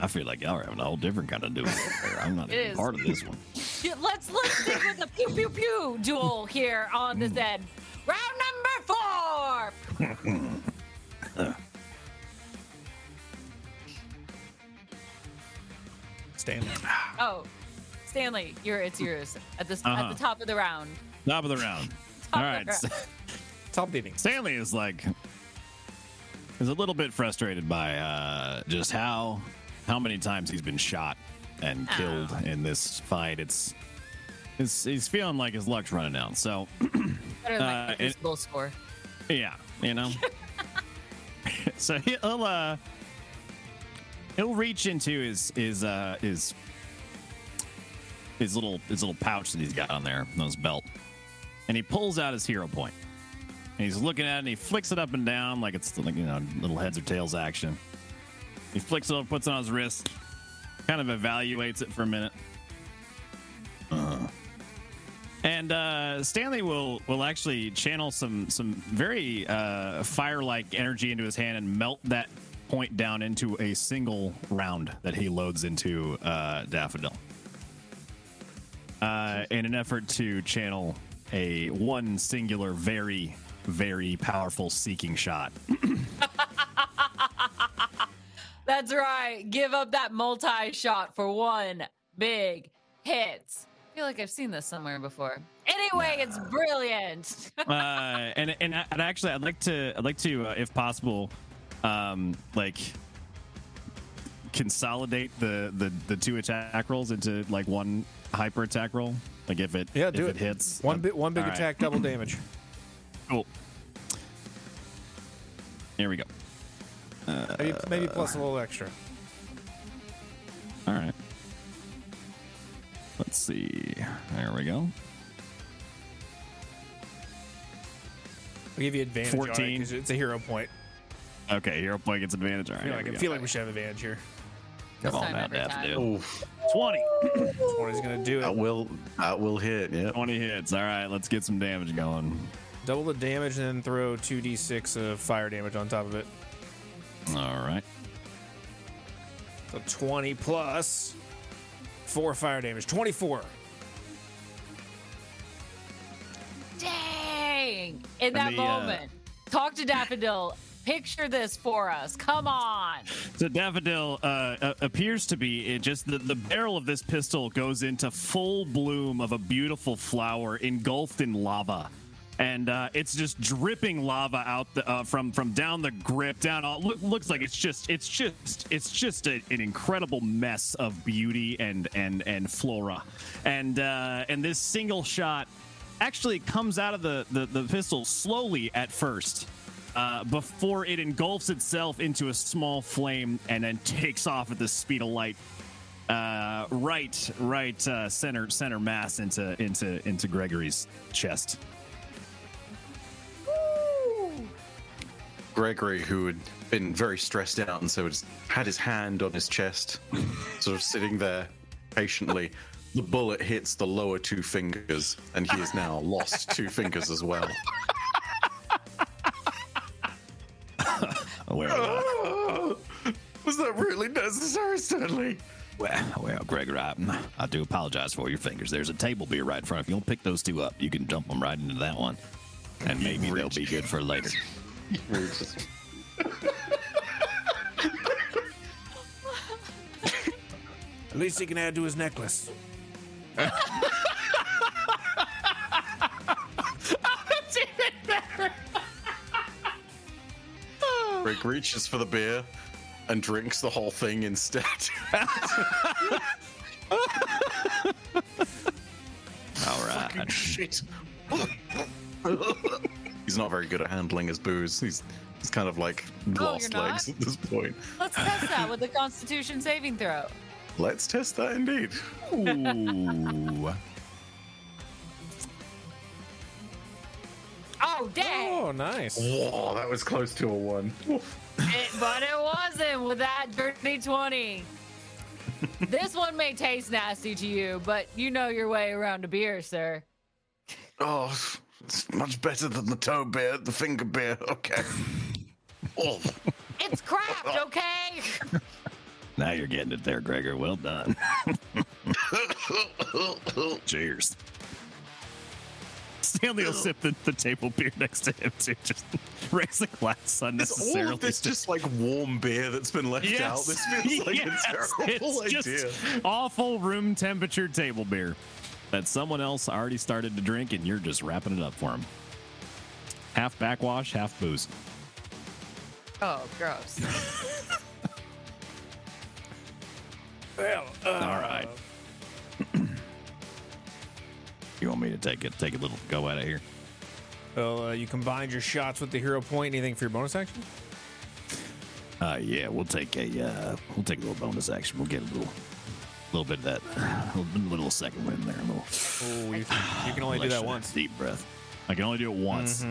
Speaker 9: I feel like y'all are having a whole different kind of duel over. I'm not even
Speaker 2: is.
Speaker 9: part of this one.
Speaker 2: Yeah, Let's let's stick with the pew pew pew duel here on the end. Round number four.
Speaker 5: Stanley.
Speaker 2: Oh, Stanley, you're it's yours at the
Speaker 3: Uh-huh.
Speaker 2: at the top of the round.
Speaker 3: Top of the round.
Speaker 2: Top
Speaker 3: All
Speaker 2: of the
Speaker 3: S-
Speaker 5: Top beating.
Speaker 3: Stanley is like is a little bit frustrated by uh, just how how many times he's been shot and killed
Speaker 2: Oh.
Speaker 3: in this fight. It's, it's he's feeling like his luck's running out. So
Speaker 2: Better than
Speaker 3: Uh, it-
Speaker 2: score.
Speaker 3: yeah, you know. so he'll uh he'll reach into his his uh his his little his little pouch that he's got on there on his belt, and he pulls out his hero point. And he's looking at it and he flicks it up and down like it's like you know little heads or tails action. He flicks it up, puts it on his wrist, kind of evaluates it for a minute. And uh, Stanley will will actually channel some some very uh, fire like energy into his hand and melt that point down into a single round that he loads into uh, Daffodil. Uh, in an effort to channel a one singular, very very powerful seeking shot.
Speaker 2: That's right. Give up that multi shot for one big hit. I feel like I've seen this somewhere before. Anyway, it's brilliant.
Speaker 3: uh, and and and actually, I'd like to I'd like to, uh, if possible, um, like consolidate the, the the two attack rolls into like one hyper attack roll. Like if it
Speaker 5: Yeah,
Speaker 3: if
Speaker 5: do
Speaker 3: it,
Speaker 5: it.
Speaker 3: hits
Speaker 5: One
Speaker 3: uh,
Speaker 5: bit, one big
Speaker 3: all right,
Speaker 5: attack, double damage.
Speaker 3: Cool. Here we go.
Speaker 5: Maybe, maybe plus a little extra.
Speaker 3: All right. Let's see. There we go.
Speaker 5: I'll give you advantage. on it it's a hero point.
Speaker 3: Okay, hero point gets advantage. All
Speaker 5: I
Speaker 3: right.
Speaker 5: feel like,
Speaker 3: we
Speaker 5: I
Speaker 3: go.
Speaker 5: feel like we should have advantage here.
Speaker 3: Come on
Speaker 2: time
Speaker 3: now,
Speaker 2: every time.
Speaker 4: Oof,
Speaker 3: 20.
Speaker 5: That's what he's gonna do.
Speaker 4: that
Speaker 5: It.
Speaker 4: will that will hit. Yeah.
Speaker 3: 20 hits. All right, let's get some damage going.
Speaker 5: Double the damage and then throw two d6 of fire damage on top of it.
Speaker 3: All right.
Speaker 5: So 20 plus four fire damage. 24.
Speaker 2: Dang. In that
Speaker 3: the, uh,
Speaker 2: moment, talk to Daffodil. Picture this for us. Come on.
Speaker 3: So Daffodil uh, uh, appears to be it just the, the barrel of this pistol goes into full bloom of a beautiful flower engulfed in lava. And uh, it's just dripping lava out the, uh, from from down the grip down. All, look, looks like it's just it's just it's just a, an incredible mess of beauty and and and flora. And uh, and this single shot actually comes out of the the, the pistol slowly at first uh, before it engulfs itself into a small flame and then takes off at the speed of light. Uh, right, right, uh, center, center mass into into into Gregory's chest.
Speaker 4: Gregory, who had been very stressed out and so had his hand on his chest, sort of sitting there patiently, the bullet hits the lower two fingers, and he has now lost two fingers as well.
Speaker 10: Where?
Speaker 4: Was that really necessary, Stanley?
Speaker 10: Well, well, Gregor, I, I do apologize for your fingers. There's a table beer right in front. If you'll pick those two up, you can dump them right into that one, and maybe they'll be good for later.
Speaker 1: At least he can add to his necklace.
Speaker 4: Rick reaches for the beer and drinks the whole thing instead.
Speaker 10: All right.
Speaker 4: Shit. he's not very good at handling his booze. He's he's kind of like oh, lost
Speaker 2: you're not?
Speaker 4: legs at this point.
Speaker 2: Let's test that with the Constitution saving throw.
Speaker 4: Let's test that indeed.
Speaker 10: Ooh.
Speaker 2: Oh, dang.
Speaker 5: Oh, nice.
Speaker 4: Whoa, that was close to a one.
Speaker 2: It- but it wasn't with that dirty 20. this one may taste nasty to you, but you know your way around a beer, sir.
Speaker 4: Oh, it's much better than the toe beer, the finger beer. Okay. Oh,
Speaker 2: It's craft, okay?
Speaker 10: Now you're getting it there, Gregor. Well done. Cheers.
Speaker 3: Stanley will sip the, the table beer next to him too. Just raise the glass
Speaker 4: is all
Speaker 3: unnecessarily.
Speaker 4: of this just like warm beer that's been left
Speaker 3: Yes.
Speaker 4: out? This feels like
Speaker 3: Yes.
Speaker 4: a terrible
Speaker 3: it's
Speaker 4: idea.
Speaker 3: Just awful room temperature table beer that someone else already started to drink, and you're just wrapping it up for them. Half backwash, half booze.
Speaker 2: Oh, gross.
Speaker 1: Well, uh,
Speaker 10: All right. you want me to take it? Take a little go out of here.
Speaker 5: Well, uh, you combined your shots with the hero point. Anything for your bonus action?
Speaker 10: Uh, yeah, we'll take a uh, we'll take a little bonus action. We'll get a little little bit of that little, little second wind there. A little.
Speaker 5: Oh, you can, you can only do that once.
Speaker 10: Deep breath.
Speaker 3: I can only do it once.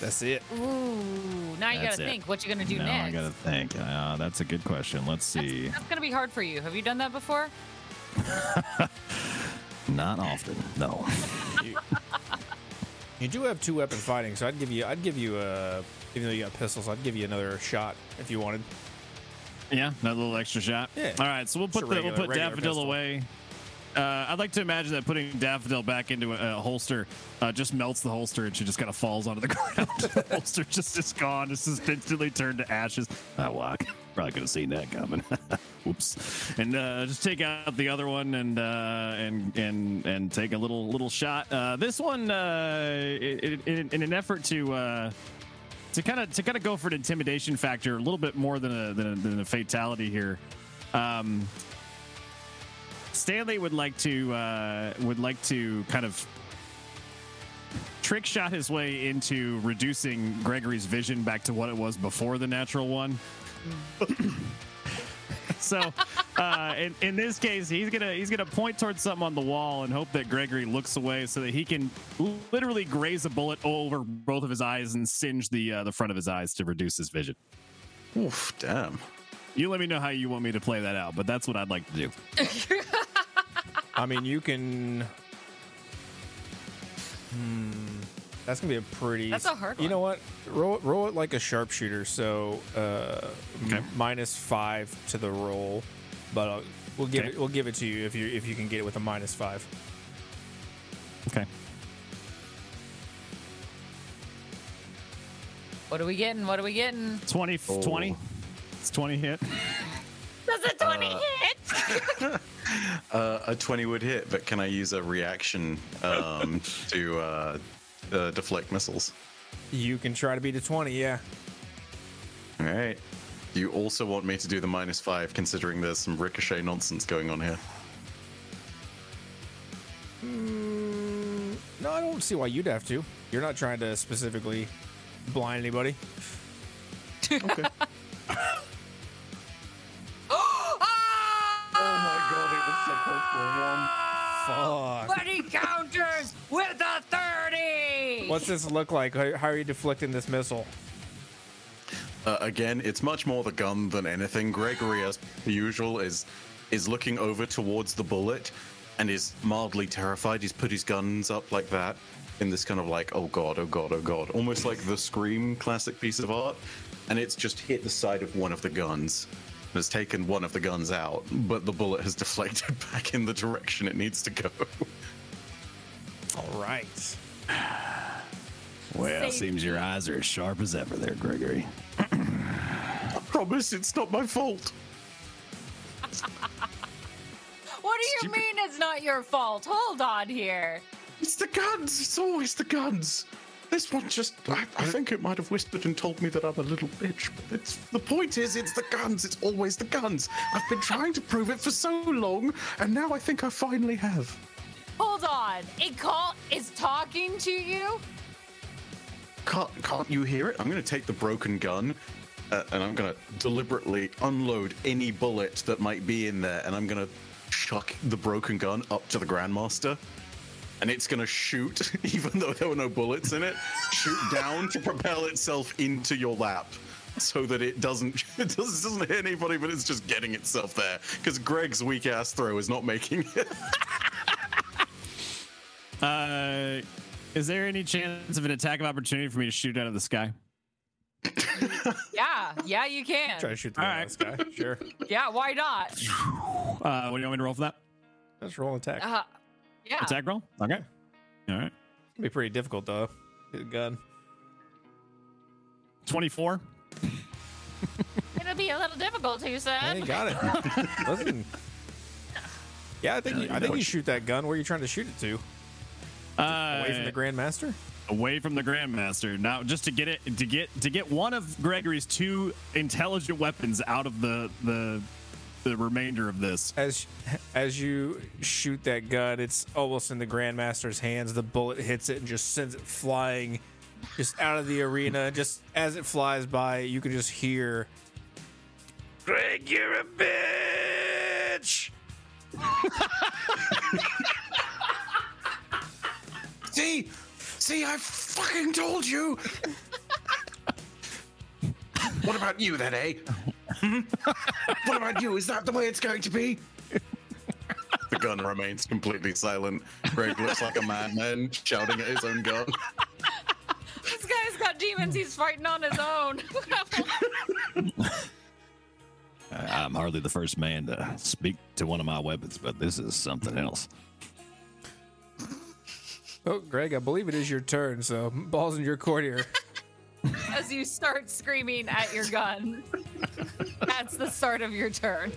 Speaker 5: That's it.
Speaker 2: Ooh, now you
Speaker 10: That's
Speaker 2: gotta
Speaker 10: it.
Speaker 2: think what you're gonna do
Speaker 3: now
Speaker 2: next.
Speaker 3: I gotta think. Uh, that's a good question. Let's see.
Speaker 2: That's gonna be hard for you. Have you done that before?
Speaker 10: Not often, no.
Speaker 5: You do have two weapon fighting, so I'd give you, I'd give you, a. even though you got pistols, I'd give you another shot if you wanted.
Speaker 3: Yeah, that little extra shot.
Speaker 5: Yeah.
Speaker 3: All right, so we'll put the,
Speaker 5: regular-
Speaker 3: we'll put Daffodil
Speaker 5: pistol.
Speaker 3: away. Uh, I'd like to imagine that putting Daffodil back into a, a holster uh, just melts the holster and she just kind of falls onto the ground. the holster just is gone. It's just instantly turned to ashes.
Speaker 10: I walk. Probably could have seen that coming.
Speaker 3: Oops. And uh, just take out the other one and uh, and and and take a little little shot. Uh, this one, uh, in, in, in an effort to. To kind of to kind of go for an intimidation factor a little bit more than a than a, than a fatality here. Um, Stanley would like to uh, would like to kind of trick shot his way into reducing Gregory's vision back to what it was before the natural one. so, uh, in, in this case, he's gonna he's gonna point towards something on the wall and hope that Gregory looks away so that he can literally graze a bullet over both of his eyes and singe the uh, the front of his eyes to reduce his vision.
Speaker 4: Oof, damn.
Speaker 3: You let me know how you want me to play that out, but that's what I'd like to do.
Speaker 5: I mean, you can. Hmm, that's gonna be a pretty.
Speaker 2: That's a hard
Speaker 5: You
Speaker 2: one.
Speaker 5: know what? Roll, roll it like a sharpshooter. So uh,
Speaker 3: Okay.
Speaker 5: m- minus five to the roll, but uh, we'll give
Speaker 3: Okay.
Speaker 5: it. We'll give it to you if you if you can get it with a minus five.
Speaker 3: Okay.
Speaker 2: What are we getting? What are we getting?
Speaker 3: 20, 20. It's 20 hit.
Speaker 2: Does a 20 hit?
Speaker 4: Uh, a 20 would hit, but can I use a reaction um, to uh, uh, deflect missiles?
Speaker 5: You can try to beat a twenty. Yeah.
Speaker 4: All right. You also want me to do the minus five, considering there's some ricochet nonsense going on here.
Speaker 5: No, I don't see why you'd have to. You're not trying to specifically blind anybody.
Speaker 4: Oh my god, it was supposed to one.
Speaker 5: Fuck.
Speaker 2: But he counters with a 30.
Speaker 5: What's this look like? How, how are you deflecting this missile?
Speaker 4: Uh, again, it's much more the gun than anything. Gregory, as usual, is is looking over towards the bullet and is mildly terrified. He's put his guns up like that in this kind of like, oh god, oh god, oh god, almost like the Scream classic piece of art. And it's just hit the side of one of the guns. Has taken one of the guns out, but the bullet has deflected back in the direction it needs to go.
Speaker 5: All right.
Speaker 11: Well,
Speaker 2: Safety.
Speaker 11: seems your eyes are as sharp as ever there, Gregory.
Speaker 4: I promise it's not my fault.
Speaker 2: What do you mean it's not your fault? Hold on here.
Speaker 4: It's the guns. It's always the guns. This one just, I, I think it might have whispered and told me that I'm a little bitch. But it's the point is, it's the guns. It's always the guns. I've been trying to prove it for so long, and now I think I finally have.
Speaker 2: Hold on. It call is talking to you?
Speaker 4: Can't, can't you hear it? I'm going to take the broken gun. Uh, and I'm going to deliberately unload any bullet that might be in there, and I'm going to chuck the broken gun up to the Grandmaster. And it's going to shoot, even though there were no bullets in it, shoot down to propel itself into your lap. So that it doesn't it doesn't, doesn't hit anybody, but it's just getting itself there. Because Greg's weak ass throw is not making it.
Speaker 3: Uh, is there any chance of an attack of opportunity for me to shoot out of the sky?
Speaker 2: Yeah, yeah, you can.
Speaker 5: Try to shoot the
Speaker 3: All
Speaker 5: guy
Speaker 3: right.
Speaker 5: this guy. Sure.
Speaker 2: Yeah, why not?
Speaker 3: Uh, what do you want me to roll for that?
Speaker 5: Let's roll an attack.
Speaker 2: Uh, yeah.
Speaker 3: Attack roll? Okay. All right.
Speaker 5: It'll be pretty difficult though. Get a gun.
Speaker 3: 24.
Speaker 2: It'll be a little difficult, you said.
Speaker 5: Hey, got it. Listen. Yeah, I think you, I think you shoot that gun. Where are you trying to shoot it to?
Speaker 3: Uh,
Speaker 5: Away from the Grandmaster?
Speaker 3: away from the grandmaster now just to get it to get to get one of gregory's two intelligent weapons out of the the the remainder of this
Speaker 5: As as you shoot that gun, it's almost in the Grandmaster's hands. The bullet hits it and just sends it flying just out of the arena. Just as it flies by, you can just hear Greg, you're a bitch.
Speaker 4: See? See, I fucking told you! what about you then, eh? What about you? Is that the way it's going to be? the gun remains completely silent. Greg looks like a madman shouting at his own gun.
Speaker 2: This guy's got demons. He's fighting on his own.
Speaker 11: I'm hardly the first man to speak to one of my weapons, but this is something else.
Speaker 5: Oh, Greg, I believe it is your turn, so balls in your court here.
Speaker 2: As you start screaming at your gun. That's the start of your turn.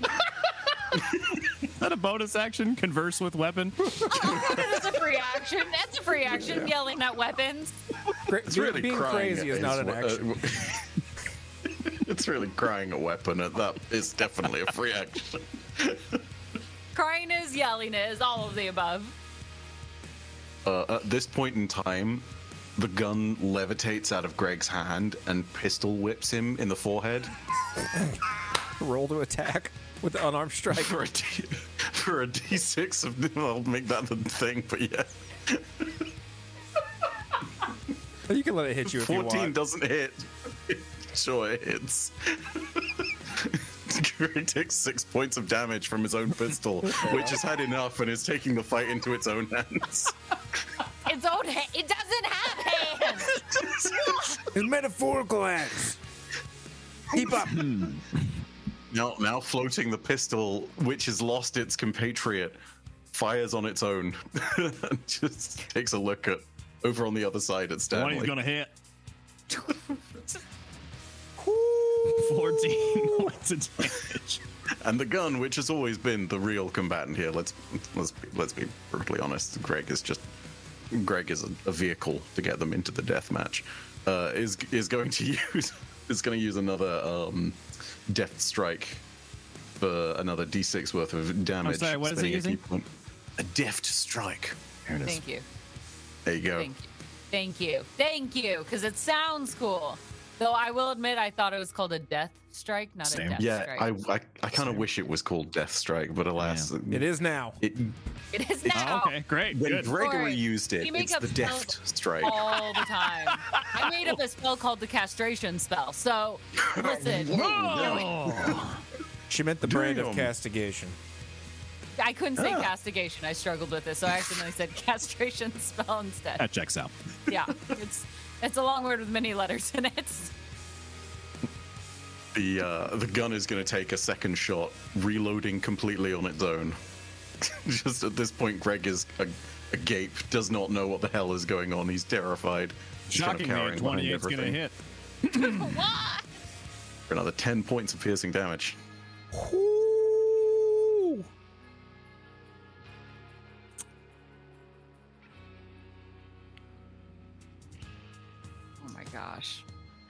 Speaker 3: is that a bonus action converse with weapon
Speaker 2: Oh, that is a free action. That's a free action, yelling at weapons.
Speaker 4: It's
Speaker 5: be-
Speaker 4: really
Speaker 5: being crazy
Speaker 4: at
Speaker 5: is not an
Speaker 4: we- uh,
Speaker 5: action.
Speaker 4: it's really crying a weapon. and That is definitely a free action.
Speaker 2: Crying is, yelling is, all of the above.
Speaker 4: Uh, at this point in time, the gun levitates out of Greg's hand and pistol whips him in the forehead
Speaker 5: Roll to attack with the unarmed strike.
Speaker 4: for a D, for a D6 of. I'll make that the thing, but yeah,
Speaker 5: You can let it hit you if you
Speaker 4: 14 doesn't hit. sure, it hits. Greg takes six points of damage from his own pistol, which has had enough and is taking the fight into its own hands.
Speaker 2: Its own ha- It doesn't have hands.
Speaker 1: It's metaphorical hands. Keep up. Hmm.
Speaker 4: Now, now floating the pistol, which has lost its compatriot, fires on its own and just takes a look at over on the other side at
Speaker 3: one
Speaker 4: Stanley.
Speaker 3: he's gonna hit 14 points of damage
Speaker 4: And the gun, which has always been the real combatant here, let's let's be, let's be brutally honest. Greg is just Greg is a, a vehicle to get them into the death match. Uh, is is going to use is going to use another um, death strike for another d6 worth of damage.
Speaker 3: sorry, what is
Speaker 4: spending
Speaker 3: he
Speaker 4: a ki
Speaker 3: using?
Speaker 4: point. A deft strike.
Speaker 11: Here it is.
Speaker 2: Thank you.
Speaker 4: There you go.
Speaker 2: Thank you. Thank you. Thank you. Because it sounds cool. Though I will admit, I thought it was called a death strike, not
Speaker 11: Same.
Speaker 2: a death
Speaker 4: Yeah,
Speaker 2: strike.
Speaker 4: I I, I kind of wish it was called Death Strike, but alas,
Speaker 5: It is now.
Speaker 4: It,
Speaker 2: it is
Speaker 3: oh,
Speaker 2: now.
Speaker 3: okay great
Speaker 4: when
Speaker 3: good
Speaker 4: Gregory
Speaker 2: Sorry.
Speaker 4: used it, it's the death Strike.
Speaker 2: all the time. I made up a spell called the castration spell. So listen,
Speaker 5: She meant the brand of castigation.
Speaker 2: I couldn't say ah. castigation. I struggled with this, so I accidentally said castration spell instead.
Speaker 3: That checks out.
Speaker 2: Yeah, it's it's a long word with many letters in it.
Speaker 4: The uh, the gun is going to take a second shot, reloading completely on its own. Just at this point, Greg is a, agape, does not know what the hell is going on. He's terrified. He's kind of
Speaker 3: Shockingly, a
Speaker 4: cowering behind
Speaker 3: 28 is going to
Speaker 4: everything.
Speaker 3: hit.
Speaker 4: For another 10 points of piercing damage.
Speaker 5: Ooh.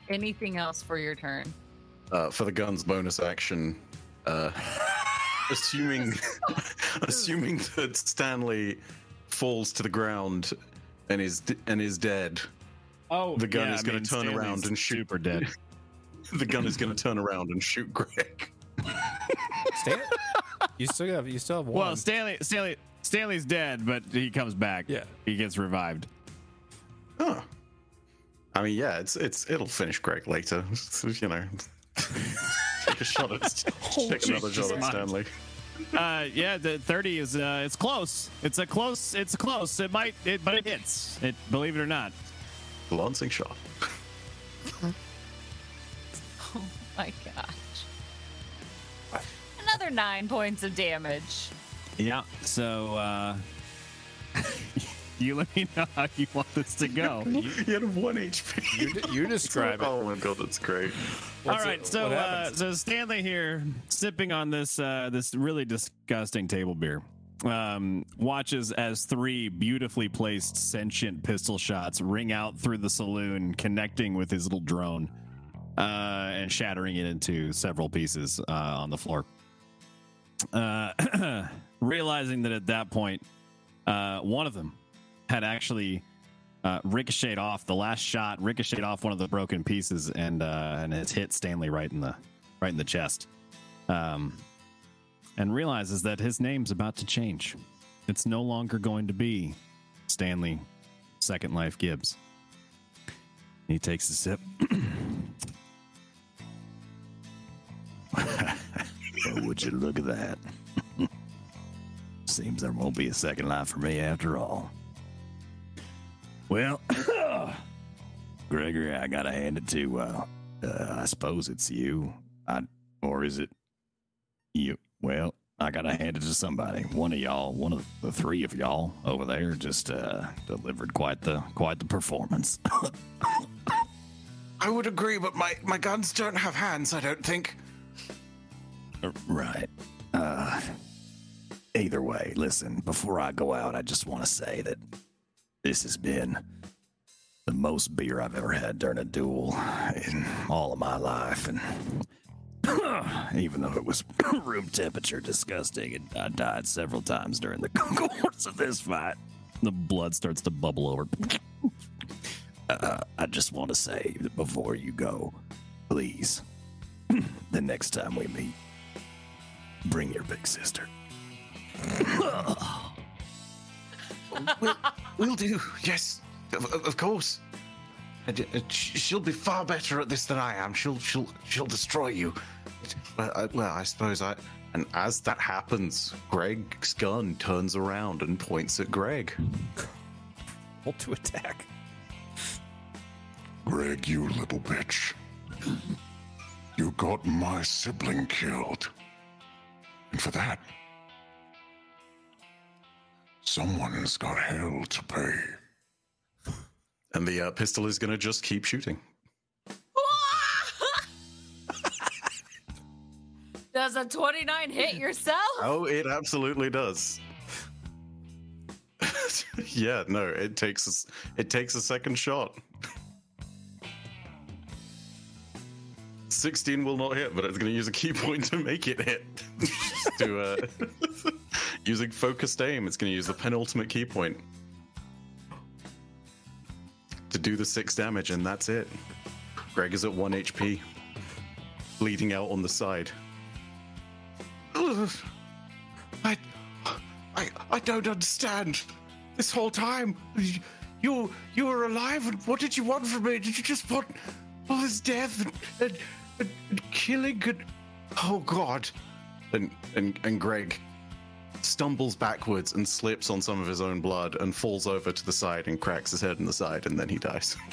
Speaker 2: Anything else for your turn?
Speaker 4: Uh, for the gun's bonus action, uh, assuming assuming that Stanley falls to the ground and is and is dead,
Speaker 3: Oh,
Speaker 4: The gun
Speaker 3: yeah,
Speaker 4: is gonna turn
Speaker 3: Stanley's
Speaker 4: around and shoot.
Speaker 3: Super dead.
Speaker 4: the gun is going to turn around and shoot Greg.
Speaker 5: Stan- you still have you still have one.
Speaker 3: well, Stanley, Stanley, Stanley's dead, but he comes back.
Speaker 5: Yeah.
Speaker 3: he gets revived.
Speaker 4: Huh. I mean, yeah, it's it's it'll finish Greg later. So, you know, take a shot at take another shot at. Stanley.
Speaker 3: Uh, yeah, the 30 is uh, it's close. It's a close. It's close. It might, it, but it hits. It, believe it or not.
Speaker 4: Lancing shot.
Speaker 2: Oh my gosh. Another nine points of damage.
Speaker 3: Yeah. So uh, you let me know how you want this to go.
Speaker 4: You had one HP.
Speaker 5: you, de- you describe it.
Speaker 4: Oh my god, that's great.
Speaker 3: All
Speaker 5: What's
Speaker 3: right,
Speaker 5: it-
Speaker 3: so
Speaker 5: what
Speaker 3: uh,
Speaker 5: happens?
Speaker 3: so Stanley here, sipping on this uh, this really disgusting table beer, um, watches as three beautifully placed sentient pistol shots ring out through the saloon, connecting with his little drone, uh, and shattering it into several pieces uh, on the floor. Uh, realizing that at that point, uh, one of them had actually uh, ricocheted off the last shot ricocheted off one of the broken pieces and uh, and has hit Stanley right in the right in the chest um, and realizes that his name's about to change it's no longer going to be Stanley Second Life Gibbs he takes a sip
Speaker 12: Well, would you look at that? Seems there won't be a second life for me after all. Well, Gregory, I gotta hand it to, uh, uh, I suppose it's you. I, or is it you? Well, I gotta hand it to somebody. One of y'all, one of the three of y'all over there, just uh, delivered quite the quite the performance.
Speaker 13: I would agree, but my, my guns don't have hands, I don't think.
Speaker 12: Right. Uh, either way, listen, before I go out, I just want to say that this has been the most beer I've ever had during a duel in all of my life. And even though it was room temperature disgusting, and I died several times during the course of this fight,
Speaker 3: the blood starts to bubble over
Speaker 12: uh, I just want to say that before you go, please, the next time we meet, bring your big sister.
Speaker 13: We'll, we'll do, yes, of, of- of course. And, uh, She'll be far better at this than I am. She'll she'll she'll destroy you. Well, I, well, I suppose I.
Speaker 4: And as that happens, Greg's gun turns around and points at Greg.
Speaker 5: Roll to attack.
Speaker 14: Greg, you little bitch. You got my sibling killed. And for that, someone's got hell to pay.
Speaker 4: And the uh, pistol is going to just keep shooting.
Speaker 2: Does a 29 hit yourself?
Speaker 4: Oh, it absolutely does. yeah, no, it takes a s- it takes a second shot. 16 will not hit, but it's going to use a ki point to make it hit. to uh, using focused aim, it's going to use the penultimate ki point to do the six damage, and that's it. Greg is at one HP, bleeding out on the side.
Speaker 13: Ugh. I, I, I don't understand. This whole time, you, you were alive, and what did you want from me? Did you just want all this death and, and, and, and killing? And oh God,
Speaker 4: and and and Greg stumbles backwards and slips on some of his own blood and falls over to the side and cracks his head in the side, and then he dies.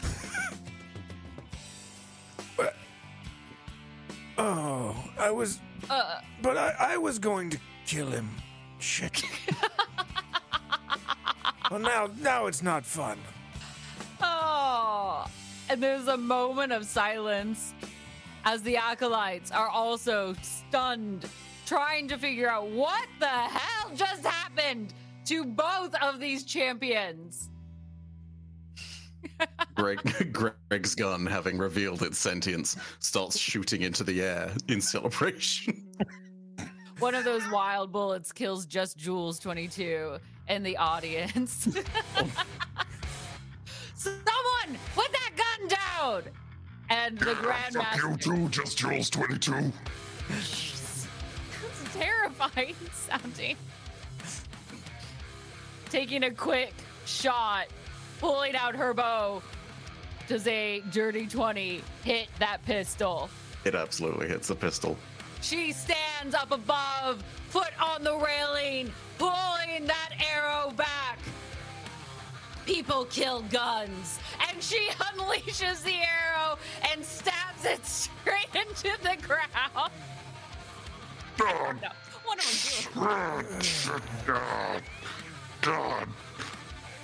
Speaker 1: Oh, I was.
Speaker 2: Uh,
Speaker 1: But I, I was going to kill him. Shit. well, now, now it's not fun.
Speaker 2: Oh, and there's a moment of silence as the acolytes are also stunned, trying to figure out what the hell just happened to both of these champions.
Speaker 4: Greg, Greg's gun, having revealed its sentience, starts shooting into the air in celebration.
Speaker 2: One of those wild bullets kills just Jules 22 and the audience. Someone put that gun down! And the grandmaster.
Speaker 14: Fuck you too, just Jules 22.
Speaker 2: It's terrifying sounding. Taking a quick shot, pulling out her bow. Does a dirty 20 hit that pistol?
Speaker 4: It absolutely hits the pistol.
Speaker 2: She stands up above, foot on the railing, pulling that arrow back. People kill guns, and she unleashes the arrow and stabs it straight into the ground.
Speaker 14: God,
Speaker 2: No, what am I doing?
Speaker 14: ah, God.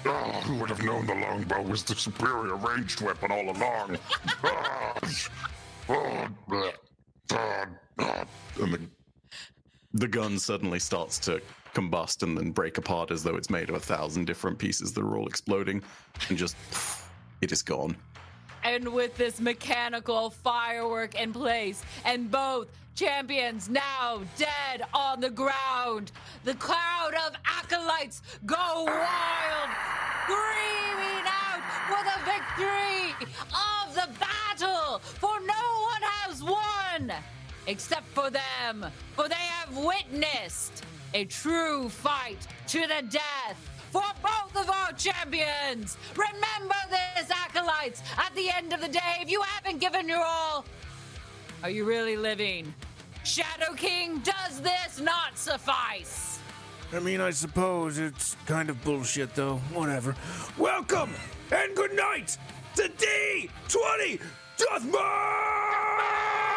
Speaker 14: Oh, who would have known the longbow was the superior ranged weapon all along? Ah. God, God. And the
Speaker 4: The gun suddenly starts to combust and then break apart as though it's made of a thousand different pieces that are all exploding, and just it is gone.
Speaker 2: And with this mechanical firework in place, and both champions now dead on the ground, the crowd of acolytes go wild, screaming out for the victory of the battle, for no one has won except for them, for they have witnessed a true fight to the death for both of our champions. Remember this, acolytes. At the end of the day, if you haven't given your all, are you really living? Shadow King, does this not suffice?
Speaker 1: I mean, I suppose it's kind of bullshit, though. Whatever. Welcome and good night to D20 Deathmatch!